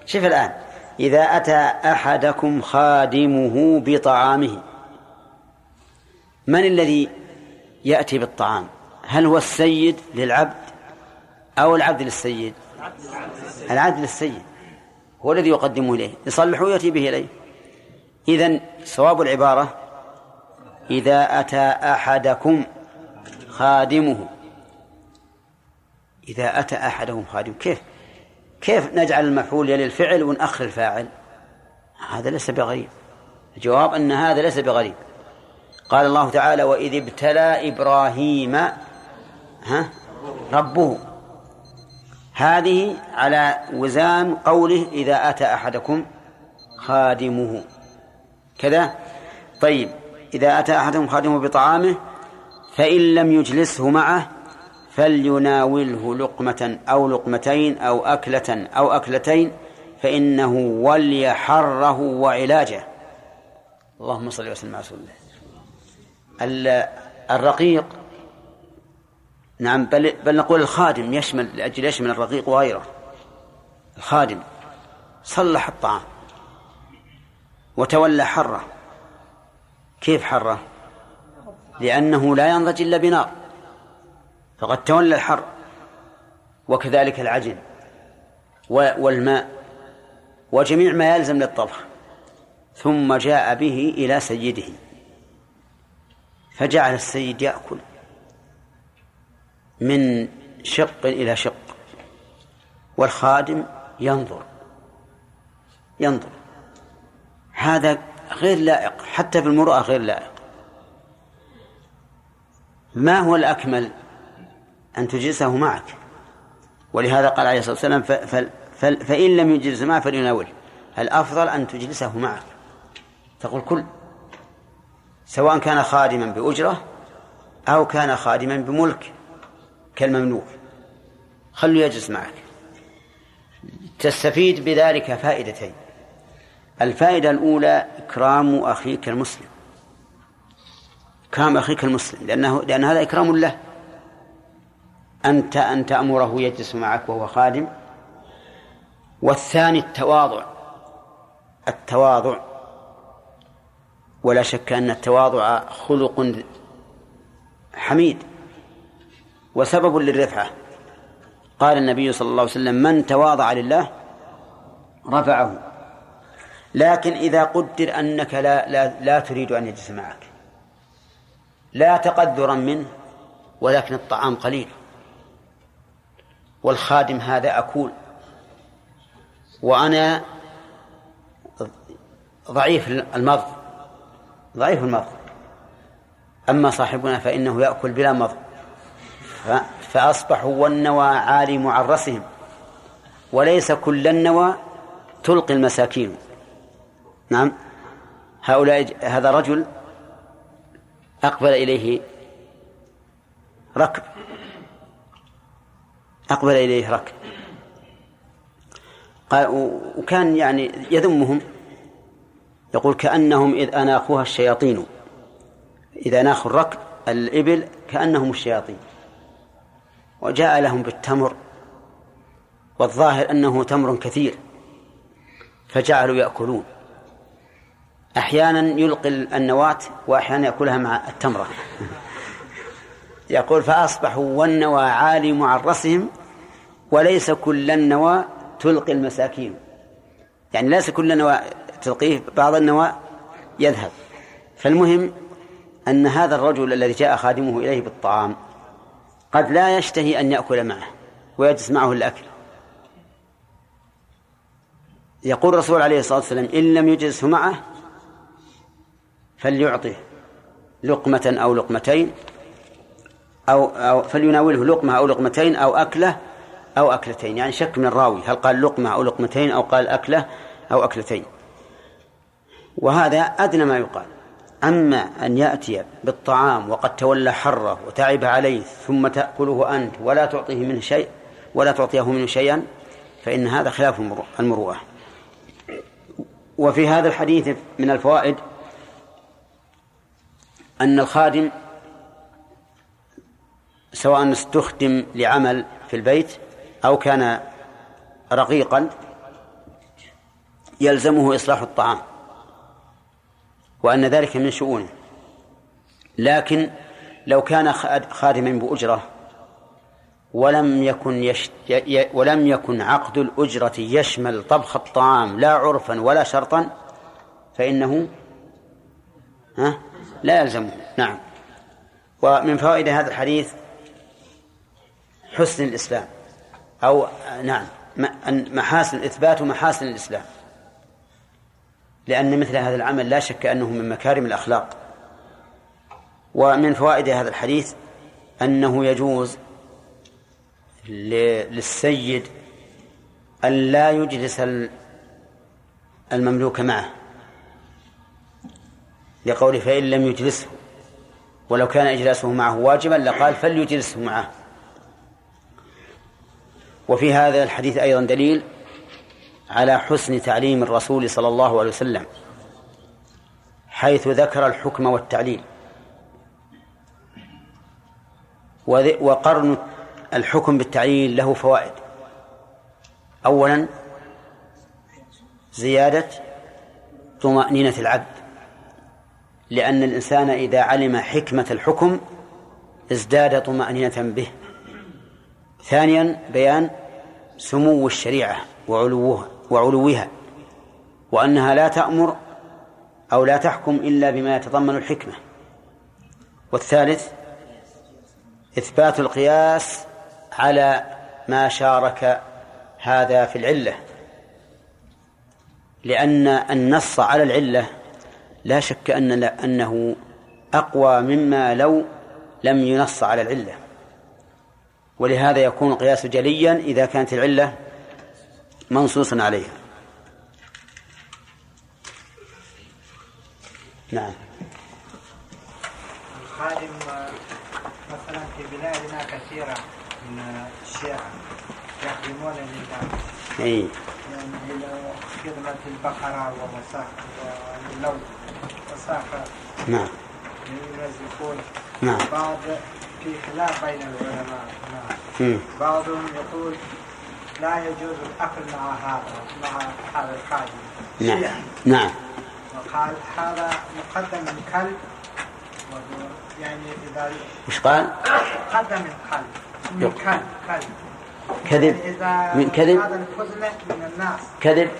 شوف الآن. إذا أتى أحدكم خادمه بطعامه. من الذي يأتي بالطعام؟ هل هو السيد للعبد أو العبد للسيد؟ العبد للسيد. هو الذي يقدمه إليه. يصلح ويأتي به إليه. إذن صواب العبارة إذا أتى أحدكم خادمه. إذا أتى أحدهم خادم كيف؟ كيف نجعل المفعول يلي الفعل ونأخر الفاعل؟ هذا ليس بغريب. الجواب أن هذا ليس بغريب. قال الله تعالى وإذ ابتلى إبراهيم ها؟ ربه. هذه على وزان قوله إذا أتى أحدكم خادمه. كذا؟ طيب إذا أتى أحدهم خادمه بطعامه فإن لم يجلسه معه فليناوله لقمة أو لقمتين أو أكلة أو أكلتين فإنه ولي حره وعلاجه. اللهم صل وسلم على رسول الله. الرقيق نعم بل, بل نقول الخادم يشمل لأجل يشمل الرقيق وغيره. الخادم صلح الطعام وتولى حرة. كيف حرة؟ لأنه لا ينضج إلا بنار. فقد تولى الحر وكذلك العجن والماء وجميع ما يلزم للطبخ. ثم جاء به إلى سيده فجعل السيد يأكل. من شق إلى شق. والخادم ينظر. ينظر. هذا غير لائق حتى في المرأة غير لائق. ما هو الأكمل؟ أن تجلسه معك. ولهذا قال عليه الصلاة والسلام فإن لم يجلس معه فليناوله. الأفضل أن تجلسه معك؟ تقول كل. سواء كان خادما بأجرة أو كان خادما بملك. كالمملوك خلوا يجلس معك. تستفيد بذلك فائدتين. الفائدة الأولى إكرام أخيك المسلم. إكرام أخيك المسلم. لأنه لأن هذا إكرام له. أنت أن تأمره يجلس معك وهو خادم. والثاني التواضع. التواضع. ولا شك أن التواضع خلق حميد. وسبب للرفعة. قال النبي صلى الله عليه وسلم من تواضع لله رفعه. لكن إذا قدر أنك لا, لا, لا تريد أن يجلس معك. لا تقدرا منه ولكن الطعام قليل. والخادم هذا أكول. وأنا ضعيف المضغ ضعيف المضغ أما صاحبنا فإنه يأكل بلا مضغ فأصبحوا والنوى عالي معرسهم وليس كل النوى تلقي المساكين. نعم. هؤلاء هذا رجل أقبل إليه ركب. أقبل إليه ركب. قال وكان يعني يذمهم يقول كأنهم إذ أناخوها الشياطين إذا أناخوا الركب الإبل كأنهم الشياطين. وجاء لهم بالتمر والظاهر أنه تمر كثير فجعلوا يأكلون. أحيانا يلقي النواة وأحيانا يأكلها مع التمرة. [laughs] يقول فأصبحوا والنوى عالي معرسهم وليس كل النوى تلقي المساكين. يعني ليس كل نوى تلقيه بعض النوى يذهب. فالمهم أن هذا الرجل الذي جاء خادمه إليه بالطعام قد لا يشتهي أن يأكل معه ويجلس معه الأكل. يقول الرسول عليه الصلاة والسلام إن لم يجلسه معه فليعطه لقمة أو لقمتين أو, أو فليناوله لقمة أو لقمتين أو أكلة أو أكلتين. يعني شك من الراوي هل قال لقمة أو لقمتين أو قال أكلة أو أكلتين. وهذا أدنى ما يقال. أما أن يأتي بالطعام وقد تولى حره وتعب عليه ثم تأكله أنت ولا تعطيه منه شيء ولا تعطيه منه شيئا فإن هذا خلاف المروءة. وفي هذا الحديث من الفوائد أن الخادم سواء استخدم لعمل في البيت أو كان رقيقا يلزمه إصلاح الطعام. وأن ذلك من شؤونه. لكن لو كان خادما بأجرة ولم يكن يش... ي... ولم يكن عقد الأجرة يشمل طبخ الطعام لا عرفا ولا شرطا فإنه ها لا يلزمه. نعم. ومن فوائد هذا الحديث حسن الإسلام أو نعم محاسن إثبات محاسن الإسلام. لأن مثل هذا العمل لا شك أنه من مكارم الأخلاق. ومن فوائد هذا الحديث أنه يجوز للسيد أن لا يجلس المملوك معه. لقوله فإن لم يجلسه ولو كان إجلاسه معه واجبا لقال فليجلسه معه. وفي هذا الحديث أيضا دليل على حسن تعليم الرسول صلى الله عليه وسلم حيث ذكر الحكم والتعليل. وقرن الحكم بالتعليل له فوائد. أولا زيادة طمأنينة العبد لأن الإنسان إذا علم حكمة الحكم ازداد طمأنينة به. ثانيا بيان سمو الشريعة وعلوها. وعلوها وأنها لا تأمر أو لا تحكم إلا بما يتضمن الحكمة. والثالث إثبات القياس على ما شارك هذا في العلة لأن النص على العلة لا شك أن أنه أقوى مما لو لم ينص على العلة. ولهذا يكون القياس جليا إذا كانت العلة منصوصا عليها. نعم. الخادم مثلا في بلادنا كثيرة من الشيعة يخدمون لله أي. يعني خدمة البقرة ومساق واللون مساقة. نعم. ينزفون نعم. بعض في خلاف بين العلماء. نعم. بعضهم يقول لا يجوز الأكل مع هذا مع هذا الخادم نعم. نعم. وقال هذا مقدم من كلب. وهو يعني إذا وش قال؟ قدم القلب من كلب كلب. كذب. يعني إذا من كذب؟ هذا من الناس. كذب.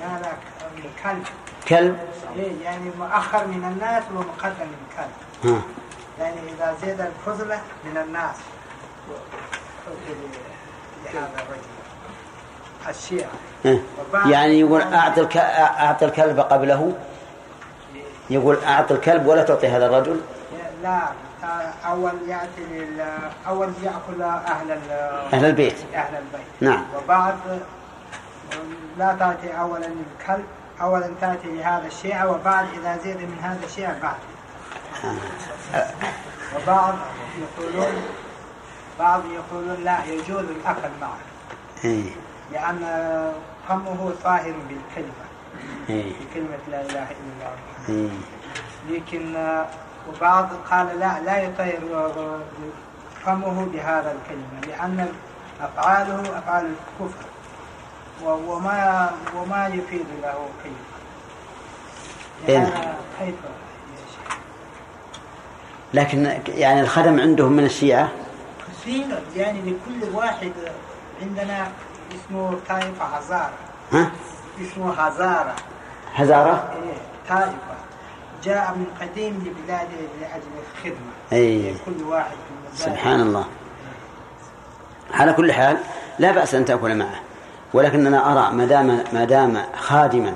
لا لا من كلب. كلب. إيه يعني مؤخر من الناس ومقدم من كلب. ها. يعني إذا زاد الفضلة من الناس. لهذا الرجل. الشيعة. ها. يعني يقول أعطي الك... أعطي الكلب قبله. يقول أعطي الكلب ولا تعطي هذا الرجل. لا أول يأتي لل... أول يأكل أهل ال... أهل البيت. أهل البيت. نعم. وبعد لا تأتي أولا للكلب أولا تأتي لهذا الشيعة وبعد إذا زيد من هذا الشيعة بعد. وبعض يقولون بعض يقولون لا يجوز الأكل معه. إيه. لأن فمه طاهر بالكلمة إيه. بكلمة لا إله إلا الله إيه. لكن وبعض قال لا لا يطير فمه بهذا الكلمة لأن أفعاله أفعال الكفر وما وما يفيد له كلمة. لهذا كيف؟ لكن يعني الخدم عندهم من الشيعة كثير يعني لكل واحد عندنا اسمه طائفة هزارة. ها؟ اسمه هزارة. هزارة؟ إيه طائفة. جاء من قديم لبلاده لأجل الخدمة. أي. كل واحد المزارع. سبحان الله. على كل حال لا بأس أن تأكل معه. ولكننا أرى ما دام ما دام خادما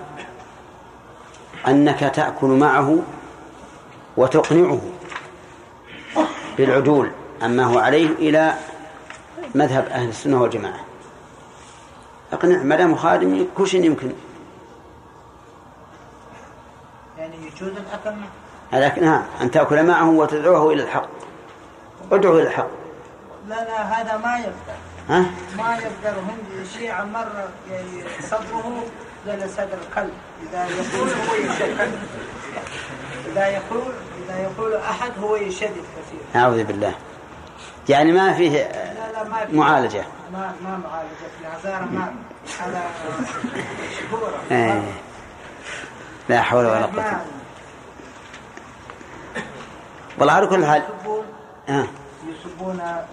أنك تأكل معه وتقنعه بالعدول عما هو عليه إلى مذهب أهل السنة والجماعة. أقنع ما دام خادم كل شيء يمكن. يعني يجوز الأكل معه لكن نعم أن تأكل معه وتدعوه إلى الحق. ادعوه إلى الحق. لا لا هذا ما يقدر ها؟ ما يقدر هم الشيعة مرة يعني صدره زي صدر القلب. إذا يقول هو يشدد. إذا يقول إذا يقول أحد هو يشدد كثير. أعوذ بالله. يعني ما فيه لا لا ما في معالجة. ما ما معالجة. في العذارى ما مشهورة [laughs] إيه. لا حول ولا قوة. والله على كل حال. يسبون آه.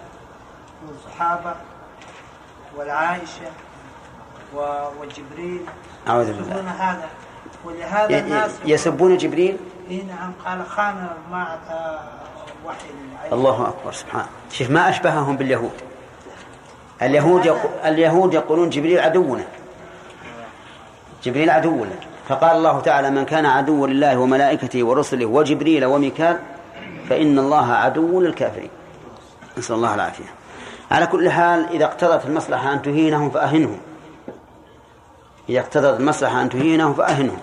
الصحابة والعائشة وجبريل. أعوذ بالله. يسبون هذا. ولهذا الناس يسبون جبريل؟ إيه نعم. قال خان ما الله أكبر سبحانه شوف ما أشبههم باليهود؟ اليهود يقو... اليهود يقولون جبريل عدونا. جبريل عدونا. فقال الله تعالى من كان عدوا لله وملائكته ورسله وجبريل وميكال فإن الله عدو للكافرين. نسأل الله العافية. على كل حال إذا اقتضت المصلحة أن تهينهم فأهنهم. إذا اقتضت المصلحة أن تهينهم فأهنهم.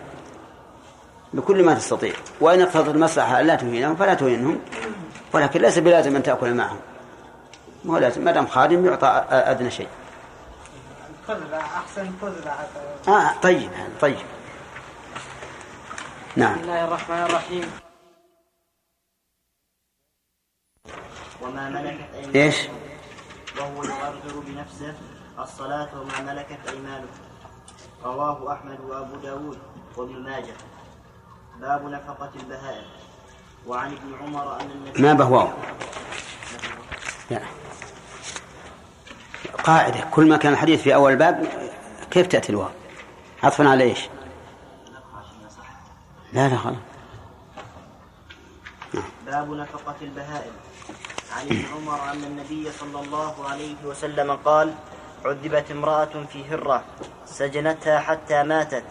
بكل ما تستطيع. وإن اقتضت المصلحة أن لا تهينهم فلا تهينهم. ولكن ليس بلازم أن تأكل معهم. مو لازم. ما دام خادم يعطى أدنى شيء. كذبة أحسن كذبة هذا آه طيب طيب. نعم. بسم الله الرحمن الرحيم. وما ملكت إيش؟ وهو يقرر بنفسه الصلاة وما ملكت أيمانكم رواه أحمد وأبو داود وابن ماجه. باب نفقة البهائم. وعن ابن عمر أن النبي ما بهواو لا. قاعدة. كل ما كان الحديث في أول الباب كيف تأتي الواو؟ عطفا على إيش؟ لا لا خلاص. باب نفقة البهائم. عن ابن عمر أن النبي صلى الله عليه وسلم قال عذبت امرأة في هرة سجنتها حتى ماتت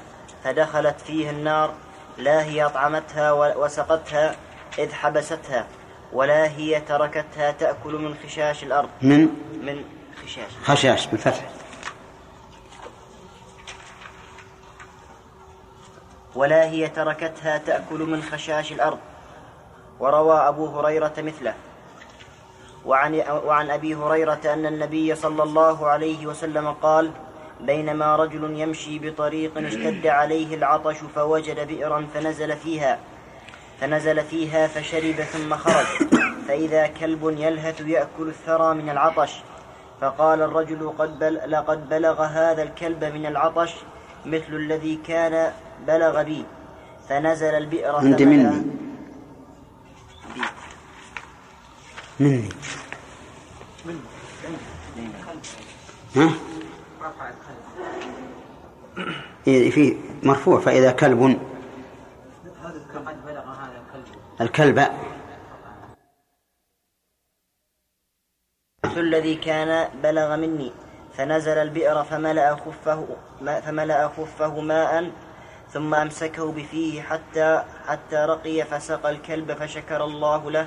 فدخلت فيها النار لا هي أطعمتها وسقتها إذ حبستها ولا هي تركتها تأكل من خشاش الأرض. من؟ من خشاش. خشاش بالفتح ولا هي تركتها تأكل من خشاش الأرض. وروى أبو هريرة مثله. وعن, وعن أبي هريرة أن النبي صلى الله عليه وسلم قال بينما رجل يمشي بطريق اشتد عليه العطش فوجد بئرا فنزل فيها فنزل فيها فشرب ثم خرج. فإذا كلب يلهث يأكل الثرى من العطش. فقال الرجل قد بل لقد بلغ هذا الكلب من العطش مثل الذي كان بلغ بي. فنزل البئر فملأ- مني. بي. مني. ها؟ إيه، في مرفوع. فإذا كلب الكلب. الذي كان بلغ مني فنزل البئر فملأ خفه فملأ خفه ماء ثم أمسكه بفيه حتى حتى رقي فسقى الكلب فشكر الله له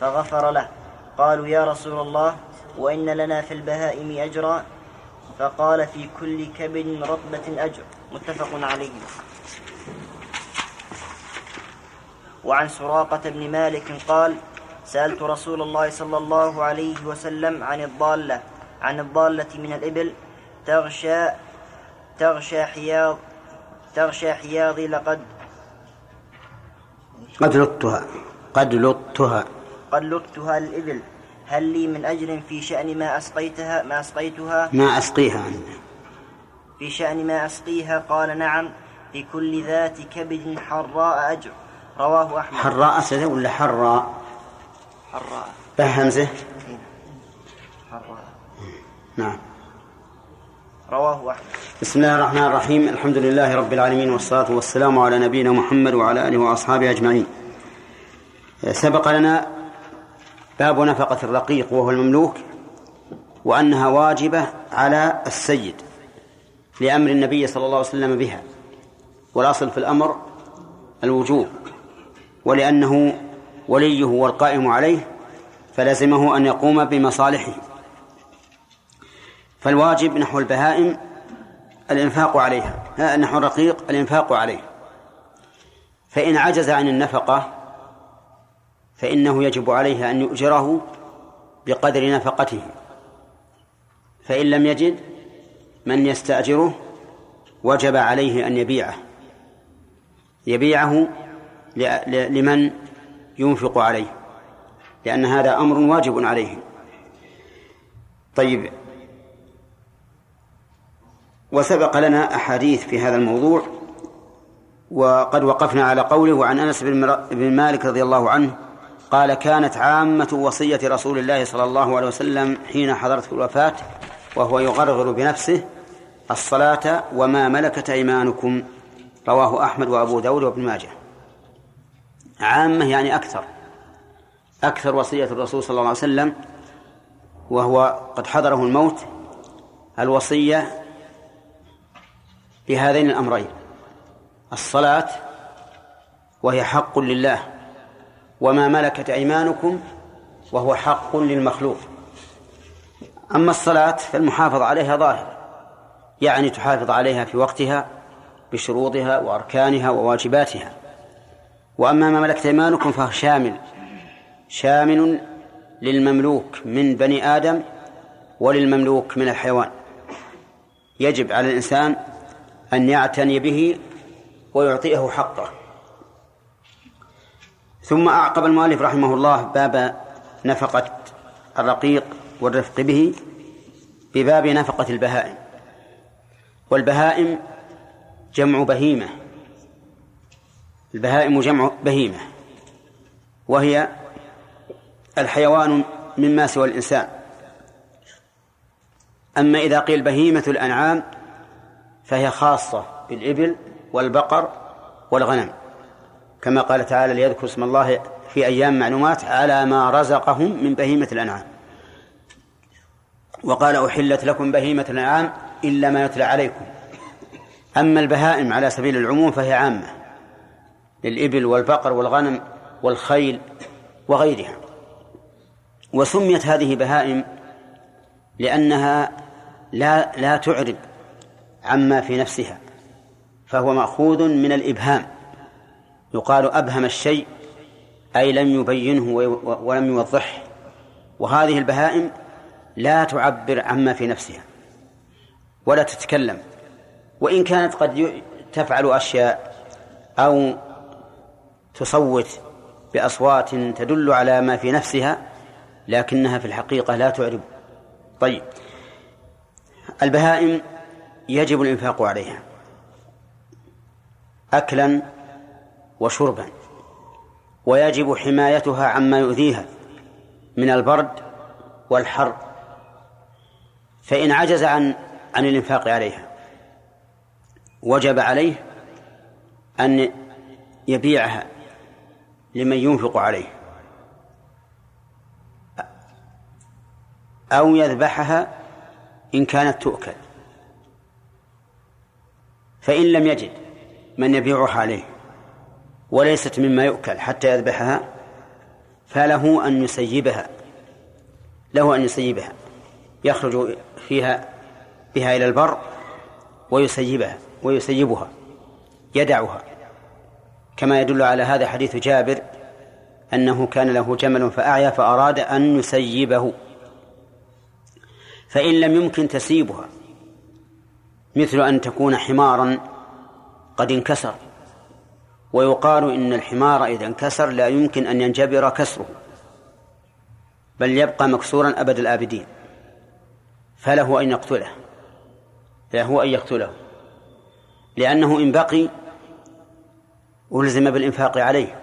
فغفر له. قالوا يا رسول الله وإن لنا في البهائم أجرا؟ فقال في كل كبد رطبة أجر. متفق عليه. وعن سراقة بن مالك قال سألت رسول الله صلى الله عليه وسلم عن الضالة عن الضالة من الإبل تغشى تغشى حياض تغشى حياضي لقد قد لطها قد لطها قد لطها الإبل هل لي من أجر في شأن ما أسقيتها ما أسقيتها؟ ما أسقيها في شأن ما أسقيها؟ قال نعم. في كل ذات كبد حراء أجر. رواه أحمد. حراء أسد ولا حراء؟ حراء. به همزة حراء. نعم. رواه أحمد. بسم الله الرحمن الرحيم. الحمد لله رب العالمين والصلاة والسلام على نبينا محمد وعلى آله وأصحابه أجمعين. سبق لنا باب نفقة الرقيق وهو المملوك وأنها واجبة على السيد لأمر النبي صلى الله عليه وسلم بها. والأصل في الأمر الوجوب. ولأنه وليه والقائم عليه فلزمه أن يقوم بمصالحه. فالواجب نحو البهائم الإنفاق عليها نحو الرقيق الإنفاق عليه. فإن عجز عن النفقة فإنه يجب عليه أن يؤجره بقدر نفقته. فإن لم يجد من يستأجره؟ وجب عليه أن يبيعه. يبيعه لمن ينفق عليه لأن هذا أمر واجب عليه طيب. وسبق لنا أحاديث في هذا الموضوع وقد وقفنا على قوله وعن أنس بن مالك رضي الله عنه قال كانت عامة وصية رسول الله صلى الله عليه وسلم حين حضرته الوفاة وهو يغرغر بنفسه الصلاة وما ملكت أيمانكم رواه أحمد وأبو داود وابن ماجه. عامة يعني أكثر. أكثر وصية الرسول صلى الله عليه وسلم وهو قد حضره الموت الوصية بهذين الأمرين. الصلاة وهي حق لله وما ملكت أيمانكم وهو حق للمخلوق. أما الصلاة فالمحافظة عليها ظاهرة يعني تحافظ عليها في وقتها بشروطها وأركانها وواجباتها. وأما ما ملكت أيمانكم فهو شامل شامل للمملوك من بني آدم وللمملوك من الحيوان. يجب على الإنسان أن يعتني به ويعطيه حقه. ثم أعقب المؤلف رحمه الله باب نفقة الرقيق والرفق به بباب نفقة البهائم. والبهائم جمع بهيمة. البهائم جمع بهيمة وهي الحيوان مما سوى الإنسان. أما إذا قيل بهيمة الأنعام فهي خاصة بالإبل والبقر والغنم كما قال تعالى ليذكر اسم الله في أيام معلومات على ما رزقهم من بهيمة الأنعام وقال أحلت لكم بهيمة الأنعام إلا ما يتلى عليكم أما البهائم على سبيل العموم فهي عامة. للإبل والبقر والغنم والخيل وغيرها. وسميت هذه بهائم لأنها لا لا تعرب عما في نفسها فهو مأخوذ من الإبهام. يقال أبهم الشيء أي لم يبينه ولم يوضحه. وهذه البهائم لا تعبر عما في نفسها ولا تتكلم. وإن كانت قد تفعل أشياء أو تصوت بأصوات تدل على ما في نفسها لكنها في الحقيقة لا تعرب. طيب. البهائم يجب الإنفاق عليها. أكلا وشربا. ويجب حمايتها عما يؤذيها من البرد والحر. فإن عجز عن عن الإنفاق عليها وجب عليه أن يبيعها. لمن ينفق عليه. أو يذبحها إن كانت تؤكل. فإن لم يجد من يبيعها عليه وليست مما يؤكل حتى يذبحها فله أن يسيبها له أن يسيبها. يخرج فيها بها إلى البر ويسيبها ويسيبها يدعها. كما يدل على هذا حديث جابر أنه كان له جمل فأعيا فأراد أن يسيبه فإن لم يمكن تسيبها مثل أن تكون حمارا قد انكسر ويقال إن الحمار إذا انكسر لا يمكن أن ينجبر كسره بل يبقى مكسورا أبد الآبدين. فله أن يقتله له أن يقتله لأنه إن بقي ألزم بالإنفاق عليه.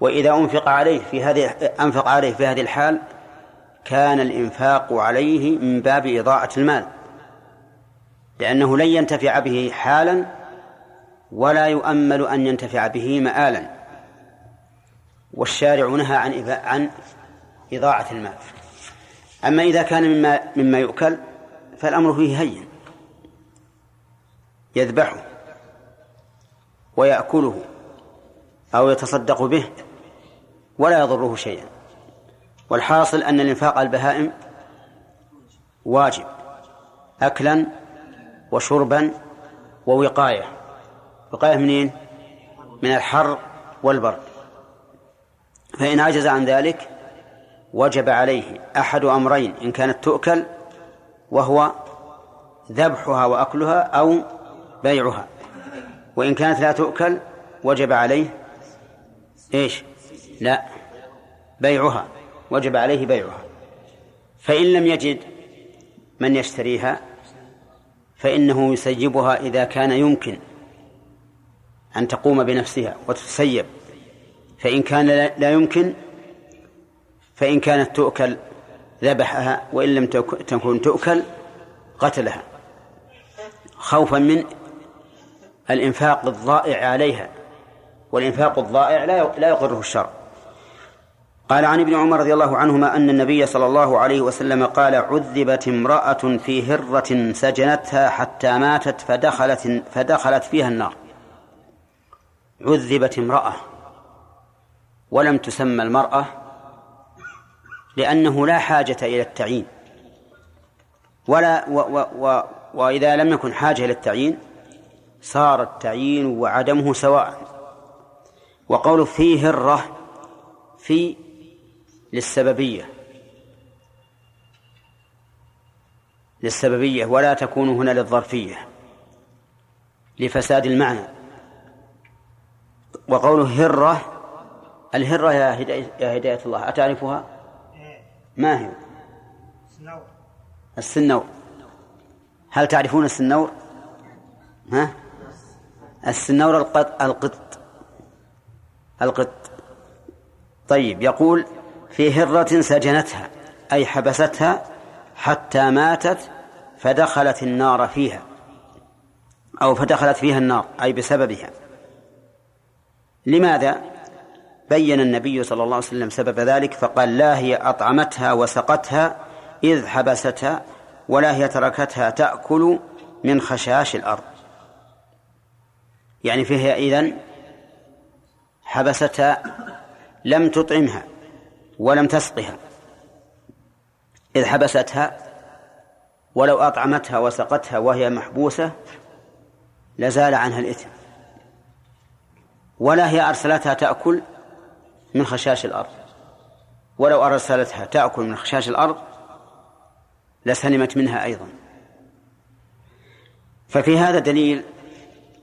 وإذا أنفق عليه في هذه أنفق عليه في هذه الحال كان الإنفاق عليه من باب إضاعة المال. لأنه لن ينتفع به حالا ولا يؤمل أن ينتفع به مآلا. والشارع نهى عن عن إضاعة المال. أما إذا كان مما مما يؤكل فالأمر فيه هين. يذبحه. ويأكله أو يتصدق به ولا يضره شيئا. والحاصل أن الإنفاق على البهائم واجب أكلا وشربا ووقاية. وقاية منين؟ من الحر والبرد. فإن عجز عن ذلك وجب عليه أحد أمرين إن كانت تؤكل وهو ذبحها وأكلها أو بيعها. وإن كانت لا تؤكل وجب عليه إيش؟ لا. بيعها. وجب عليه بيعها. فإن لم يجد من يشتريها فإنه يسيبها إذا كان يمكن أن تقوم بنفسها وتتسيب. فإن كان لا يمكن فإن كانت تؤكل ذبحها وإن لم تكن تؤكل قتلها. خوفا من الإنفاق الضائع عليها والإنفاق الضائع لا لا يقره الشرع قال عن ابن عمر رضي الله عنهما أن النبي صلى الله عليه وسلم قال عذبت امرأة في هرة سجنتها حتى ماتت فدخلت فدخلت فيها النار. عذبت امرأة ولم تسمى المرأة لأنه لا حاجة إلى التعيين ولا و و و وإذا لم يكن حاجة إلى التعيين صار التعيين وعدمه سواء وقول فيه هرة في للسببية للسببية ولا تكون هنا للظرفية لفساد المعنى وقوله هرة الهرة يا هداية, يا هداية الله أتعرفها؟ ما هي؟ السنور السنور هل تعرفون السنور؟ ها؟ السنور القط القط القط. طيب يقول في هرة سجنتها أي حبستها حتى ماتت فدخلت النار فيها. أو فدخلت فيها النار أي بسببها. لماذا؟ بين النبي صلى الله عليه وسلم سبب ذلك؟ فقال لا هي أطعمتها وسقتها إذ حبستها ولا هي تركتها تأكل من خشاش الأرض. يعني فيها إذن حبستها لم تطعمها ولم تسقها. إذ حبستها ولو أطعمتها وسقتها وهي محبوسة لزال عنها الإثم. ولا هي أرسلتها تأكل من خشاش الأرض. ولو أرسلتها تأكل من خشاش الأرض لسلمت منها أيضا. ففي هذا دليل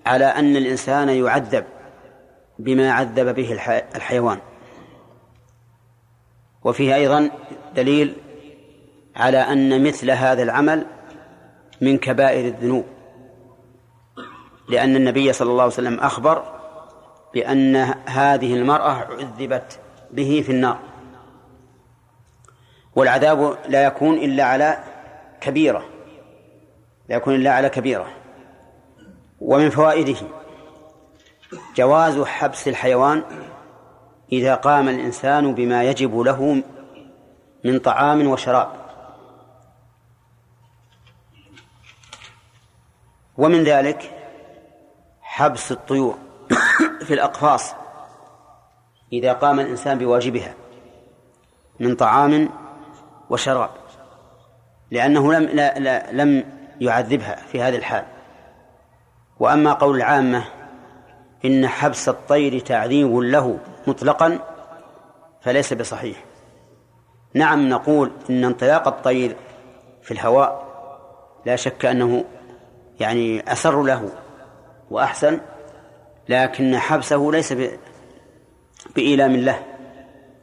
على أن الإنسان يعذب بما عذب به الحيوان. وفيه أيضا دليل على أن مثل هذا العمل من كبائر الذنوب لأن النبي صلى الله عليه وسلم أخبر بأن هذه المرأة عذبت به في النار. والعذاب لا يكون إلا على كبيرة لا يكون إلا على كبيرة. ومن فوائده جواز حبس الحيوان إذا قام الإنسان بما يجب له من طعام وشراب. ومن ذلك حبس الطيور في الأقفاص إذا قام الإنسان بواجبها من طعام وشراب لأنه لم لا لا لم يعذبها في هذه الحال. وأما قول العامة إن حبس الطير تعذيب له مطلقا فليس بصحيح. نعم نقول إن انطلاق الطير في الهواء لا شك أنه يعني أسر له وأحسن لكن حبسه ليس بإيلام له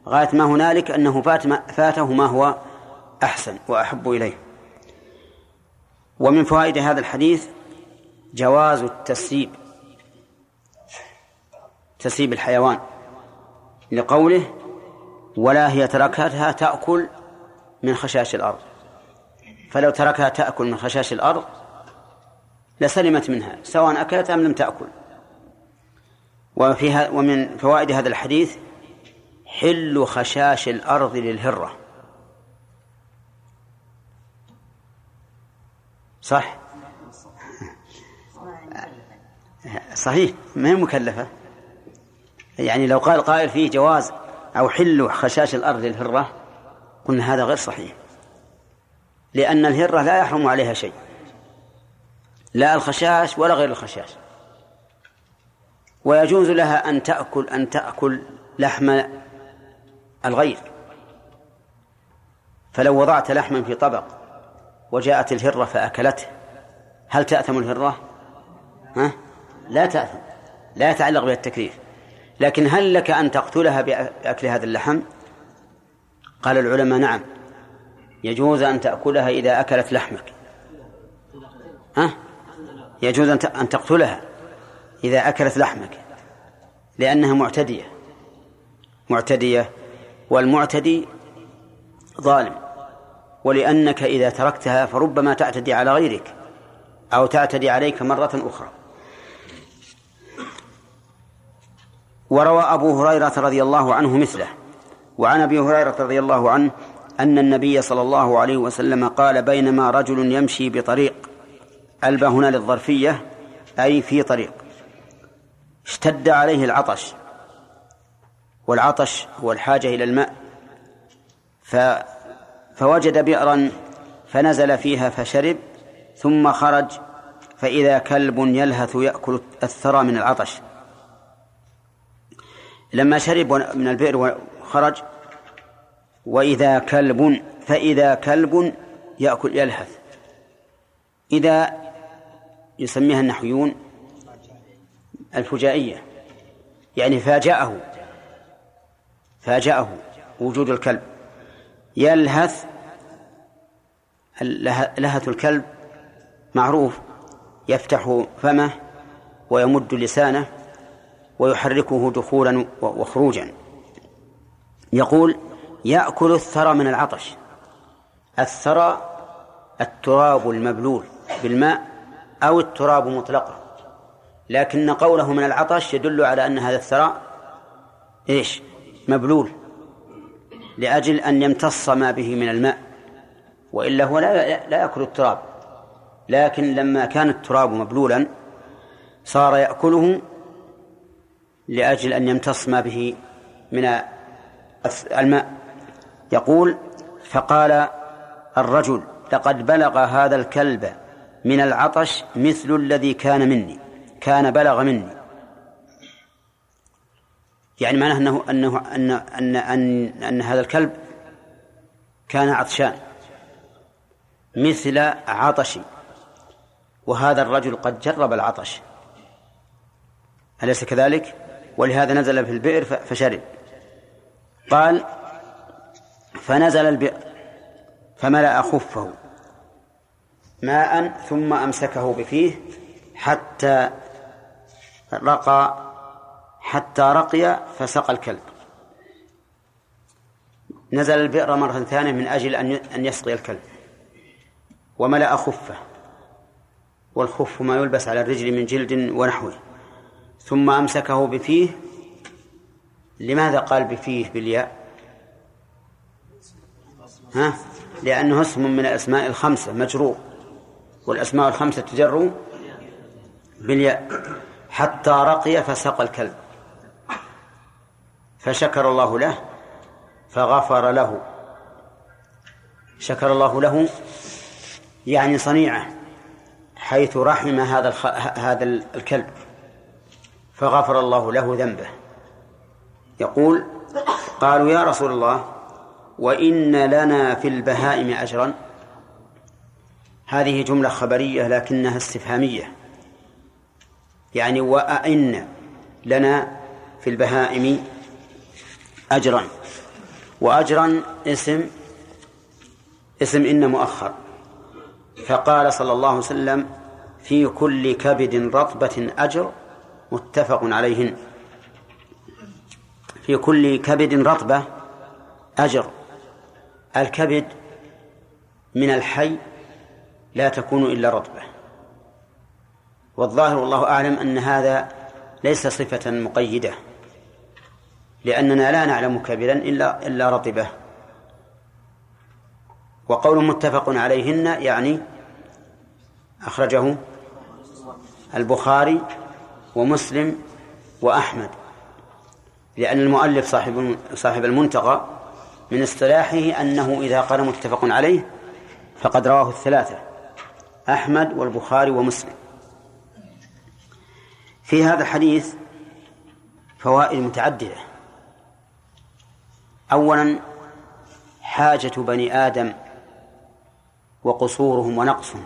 غاية ما هنالك أنه فات ما فاته ما هو أحسن وأحب إليه. ومن فوائد هذا الحديث جواز التسييب تسيب الحيوان لقوله ولا هي تركتها تأكل من خشاش الأرض. فلو تركها تأكل من خشاش الأرض لسلمت منها سواء أكلت أم لم تأكل. وفيها ومن فوائد هذا الحديث حل خشاش الأرض للهرة. صح؟ صحيح ما هي مكلفة؟ يعني لو قال قائل فيه جواز أو حل خشاش الأرض للهرة قلنا هذا غير صحيح. لأن الهرة لا يحرم عليها شيء. لا الخشاش ولا غير الخشاش. ويجوز لها أن تأكل أن تأكل لحم الغير. فلو وضعت لحما في طبق وجاءت الهرة فأكلته هل تأثم الهرة؟ ها؟ لا تأثم لا يتعلق بها التكليف لكن هل لك أن تقتلها بأكل هذا اللحم؟ قال العلماء نعم. يجوز أن تأكلها إذا أكلت لحمك. ها؟ يجوز أن تقتلها إذا أكلت لحمك لأنها معتدية. معتدية والمعتدي ظالم. ولأنك إذا تركتها فربما تعتدي على غيرك أو تعتدي عليك مرة أخرى. وروى أبو هريرة رضي الله عنه مثله. وعن أبي هريرة رضي الله عنه أن النبي صلى الله عليه وسلم قال بينما رجل يمشي بطريق ألبى هنا للظرفية أي في طريق. اشتد عليه العطش والعطش هو الحاجة إلى الماء. ف فوجد بئرا فنزل فيها فشرب ثم خرج فإذا كلب يلهث يأكل الثرى من العطش. لما شرب من البئر وخرج وإذا كلب فإذا كلب يأكل يلهث. إذا يسميها النحويون الفجائية يعني فاجأه فاجأه وجود الكلب. يلهث لهث الكلب معروف يفتح فمه ويمد لسانه. ويحركه دخولا وخروجا. يقول يأكل الثرى من العطش. الثرى التراب المبلول بالماء أو التراب مطلقا. لكن قوله من العطش يدل على أن هذا الثرى إيش؟ مبلول. لأجل أن يمتص ما به من الماء. وإلا هو لا, لا يأكل التراب. لكن لما كان التراب مبلولا صار يأكله لأجل أن يمتص ما به من الماء. يقول فقال الرجل لقد بلغ هذا الكلب من العطش مثل الذي كان مني كان بلغ مني. يعني معناه أنه أنه أن أن أن, أن هذا الكلب كان عطشان مثل عطشي وهذا الرجل قد جرب العطش. أليس كذلك؟ ولهذا نزل في البئر فشرب. قال فنزل البئر فملأ خفه ماء ثم أمسكه بفيه حتى رقى حتى رقي فسقى الكلب. نزل البئر مرة ثانية من أجل أن يسقي الكلب. وملأ خفه والخف ما يلبس على الرجل من جلد ونحوه. ثم أمسكه بفيه. لماذا قال بفيه بالياء؟ ها؟ لأنه اسم من الأسماء الخمسة مجرور والأسماء الخمسة تجر بالياء. حتى رقي فسقى الكلب. فشكر الله له فغفر له. شكر الله له يعني صنيعه حيث رحم هذا. هذا الكلب. فغفر الله له ذنبه. يقول قالوا يا رسول الله وإن لنا في البهائم أجرا. هذه جملة خبرية لكنها استفهامية. يعني وأئن لنا في البهائم أجرا. وأجرا اسم اسم إن مؤخر. فقال صلى الله عليه وسلم في كل كبد رطبة أجر متفق عليهن. في كل كبد رطبة أجر. الكبد من الحي لا تكون إلا رطبة. والظاهر والله أعلم أن هذا ليس صفة مقيدة لأننا لا نعلم كبدا إلا إلا رطبة. وقول متفق عليهن يعني أخرجه البخاري ومسلم وأحمد لأن المؤلف صاحب صاحب المنتقى من اصطلاحه أنه إذا قال متفق عليه فقد رواه الثلاثة أحمد والبخاري ومسلم. في هذا الحديث فوائد متعددة. أولا حاجة بني آدم وقصورهم ونقصهم.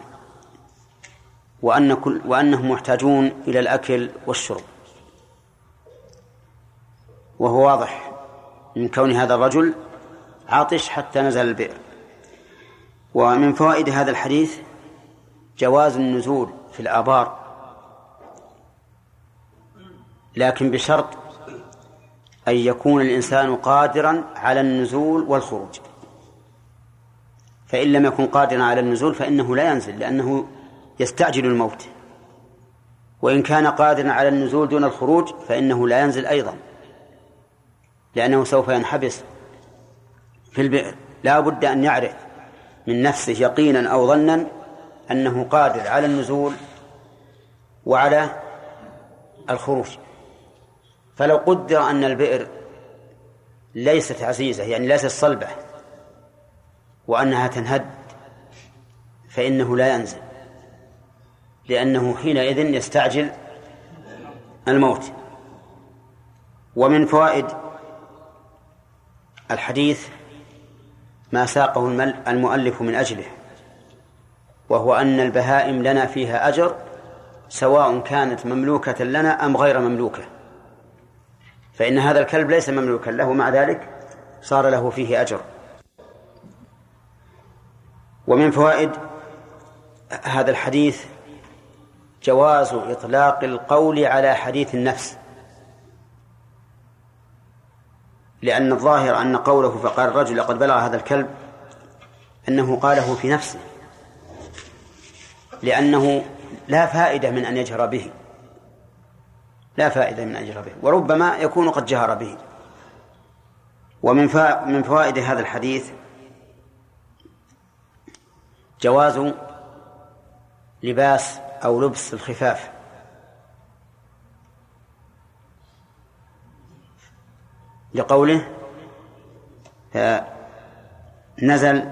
وأن كل وأنهم محتاجون إلى الأكل والشرب. وهو واضح. من كون هذا الرجل عاطش حتى نزل البئر. ومن فوائد هذا الحديث جواز النزول في الآبار. لكن بشرط أن يكون الإنسان قادرا على النزول والخروج. فإن لم يكن قادرا على النزول فإنه لا ينزل لأنه يستعجل الموت. وإن كان قادرا على النزول دون الخروج فإنه لا ينزل أيضا لأنه سوف ينحبس في البئر. لا بد أن يعرف من نفسه يقينا أو ظنا أنه قادر على النزول وعلى الخروج. فلو قدر أن البئر ليست عزيزة يعني ليست صلبة وأنها تنهد فإنه لا ينزل. لأنه حينئذ يستعجل الموت. ومن فوائد الحديث ما ساقه المؤلف من أجله وهو أن البهائم لنا فيها أجر سواء كانت مملوكة لنا أم غير مملوكة. فإن هذا الكلب ليس مملوكا له مع ذلك صار له فيه أجر. ومن فوائد هذا الحديث جواز إطلاق القول على حديث النفس. لأن الظاهر أن قوله فقال الرجل لقد بلغ هذا الكلب أنه قاله في نفسه. لأنه لا فائدة من أن يجهر به. لا فائدة من أن يجهر به. وربما يكون قد جهر به. ومن من فوائد هذا الحديث جواز لباس أو لبس الخفاف. لقوله نزل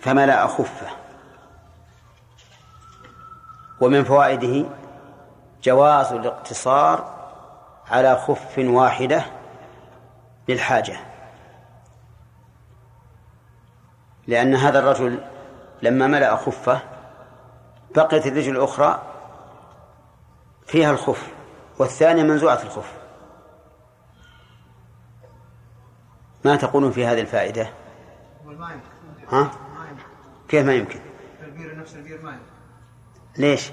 فملأ خفه ومن فوائده جواز الاقتصار على خف واحدة للحاجة لأن هذا الرجل لما ملأ خفه بقيت الرجل الأخرى فيها الخف والثانية منزوعة الخف. ما تقولون في هذه الفائدة؟ ها؟ كيف ما يمكن؟ البير نفس البير ما يمكن ليش؟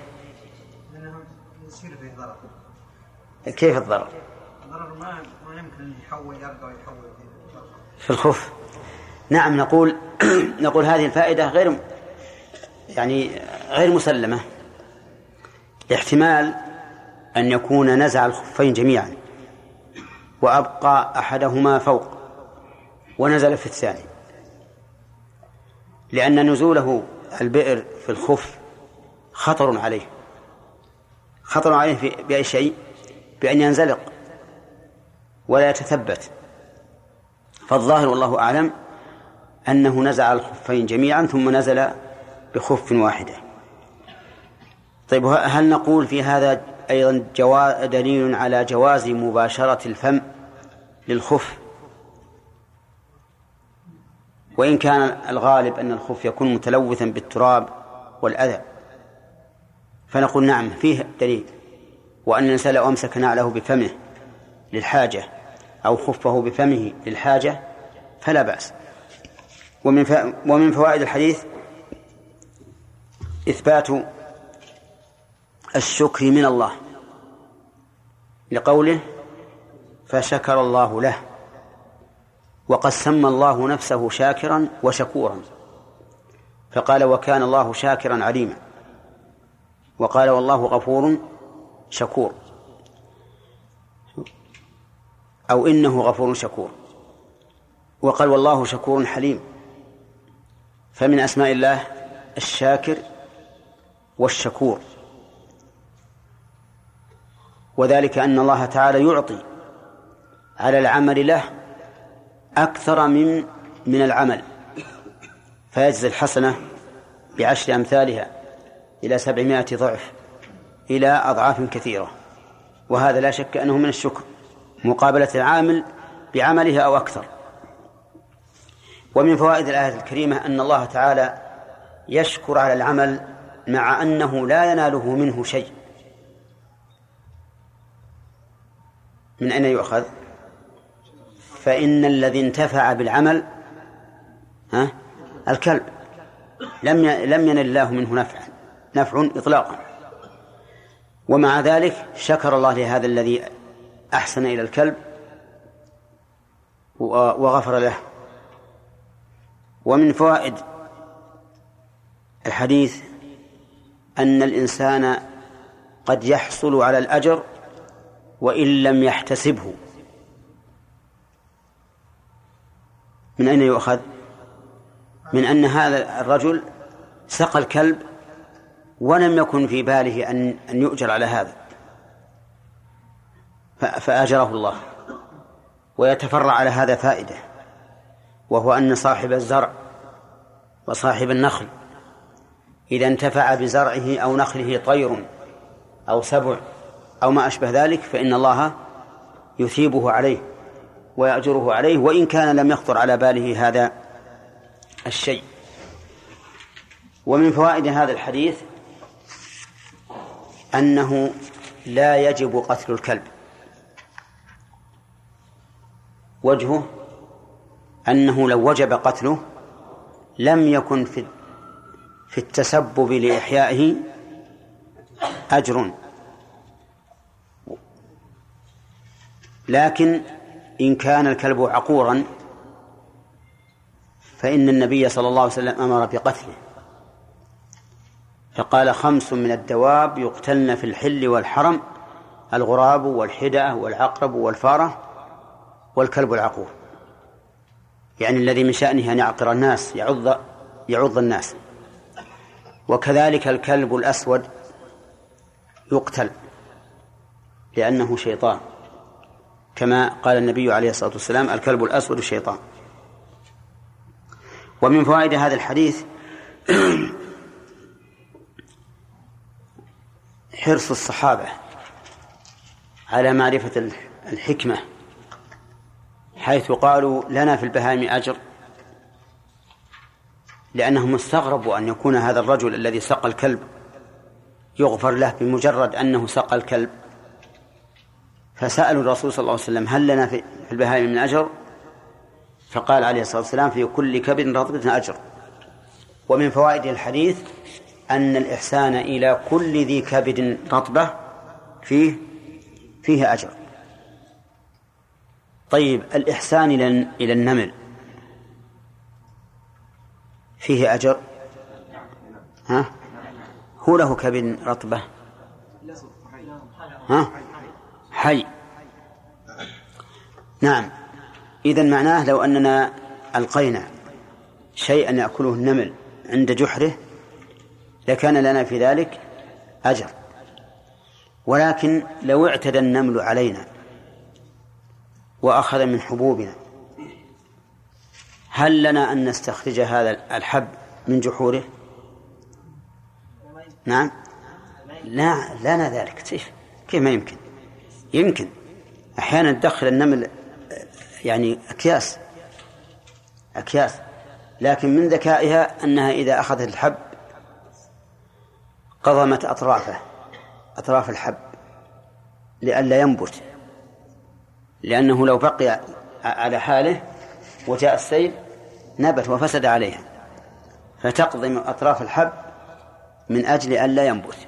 لأنه يصير فيه ضرر كيف الضرر؟ الضرر ما ما يمكن أن يحول يرقى ويحول في الخف. نعم نقول [clears throat] نقول هذه الفائدة غير يعني غير مسلمة. احتمال أن يكون نزع الخفين جميعا وأبقى أحدهما فوق ونزل في الثاني. لأن نزوله البئر في الخف خطر عليه. خطر عليه بأي شيء؟ بأن ينزلق ولا يتثبت. فالظاهر والله أعلم أنه نزع الخفين جميعا ثم نزل بخف واحدة. طيب هل نقول في هذا أيضا جوا دليل على جواز مباشرة الفم للخف؟ وإن كان الغالب أن الخف يكون متلوثا بالتراب والأذى. فنقول نعم فيه دليل. وأن الإنسان لو أمسك نعله بفمه للحاجة أو خفه بفمه للحاجة فلا بأس. ومن ومن فوائد الحديث إثبات الشكر من الله لقوله فشكر الله له وقد سمى الله نفسه شاكرا وشكورا فقال وكان الله شاكرا عليما وقال والله غفور شكور أو إنه غفور شكور وقال والله شكور حليم فمن أسماء الله الشاكر والشكور. وذلك أن الله تعالى يعطي على العمل له أكثر من من العمل فيجزي الحسنة بعشر أمثالها إلى سبعمائة ضعف إلى أضعاف كثيرة وهذا لا شك أنه من الشكر مقابلة العامل بعمله أو أكثر. ومن فوائد الآية الكريمة أن الله تعالى يشكر على العمل مع أنه لا يناله منه شيء. من أين يؤخذ؟ فإن الذي انتفع بالعمل ها الكلب. لم لم ينل الله منه نفعا. نفع إطلاقا. ومع ذلك شكر الله لهذا الذي أحسن إلى الكلب وغفر له. ومن فوائد الحديث أن الإنسان قد يحصل على الأجر وإن لم يحتسبه من أين يؤخذ؟ من أن هذا الرجل سقى الكلب ولم يكن في باله أن أن يؤجر على هذا فأجره الله ويتفرع على هذا فائدة وهو أن صاحب الزرع وصاحب النخل إذا انتفع بزرعه أو نخله طير أو سبع أو ما أشبه ذلك فإن الله يثيبه عليه ويأجره عليه وإن كان لم يخطر على باله هذا الشيء. ومن فوائد هذا الحديث أنه لا يجب قتل الكلب. وجهه أنه لو وجب قتله لم يكن في في التسبب لإحيائه أجر. لكن إن كان الكلب عقورا فإن النبي صلى الله عليه وسلم أمر بقتله. فقال خمس من الدواب يقتلن في الحل والحرم الغراب والحدأة والعقرب والفارة والكلب العقور. يعني الذي من شأنه أن يعقر الناس يعض يعض الناس. وكذلك الكلب الأسود يقتل لأنه شيطان. كما قال النبي عليه الصلاة والسلام الكلب الأسود شيطان. ومن فوائد هذا الحديث [clears throat] حرص الصحابة على معرفة الحكمة حيث قالوا لنا في البهائم أجر. لأنهم استغربوا أن يكون هذا الرجل الذي سقى الكلب يغفر له بمجرد أنه سقى الكلب. فسألوا الرسول صلى الله عليه وسلم هل لنا في البهائم من أجر؟ فقال عليه الصلاة والسلام في كل كبد رطبة أجر. ومن فوائد الحديث أن الإحسان إلى كل ذي كبد رطبة فيه فيه أجر. طيب الإحسان إلى إلى النمل. فيه أجر؟ ها؟ هو له كبد رطبة؟ ها؟ حي. نعم. إذا معناه لو أننا ألقينا شيئا يأكله النمل عند جحره لكان لنا في ذلك أجر. ولكن لو اعتدى النمل علينا وأخذ من حبوبنا هل لنا أن نستخرج هذا الحب من جحوره؟ نعم. لا لنا ذلك كيف كيف ما يمكن؟ يمكن. أحيانا تدخل النمل يعني أكياس أكياس. لكن من ذكائها أنها إذا أخذت الحب قضمت أطرافه أطراف الحب لئلا ينبت. لأنه لو بقي على حاله وجاء السيل نبت وفسد عليها فتقضم أطراف الحب من أجل أن لا ينبت.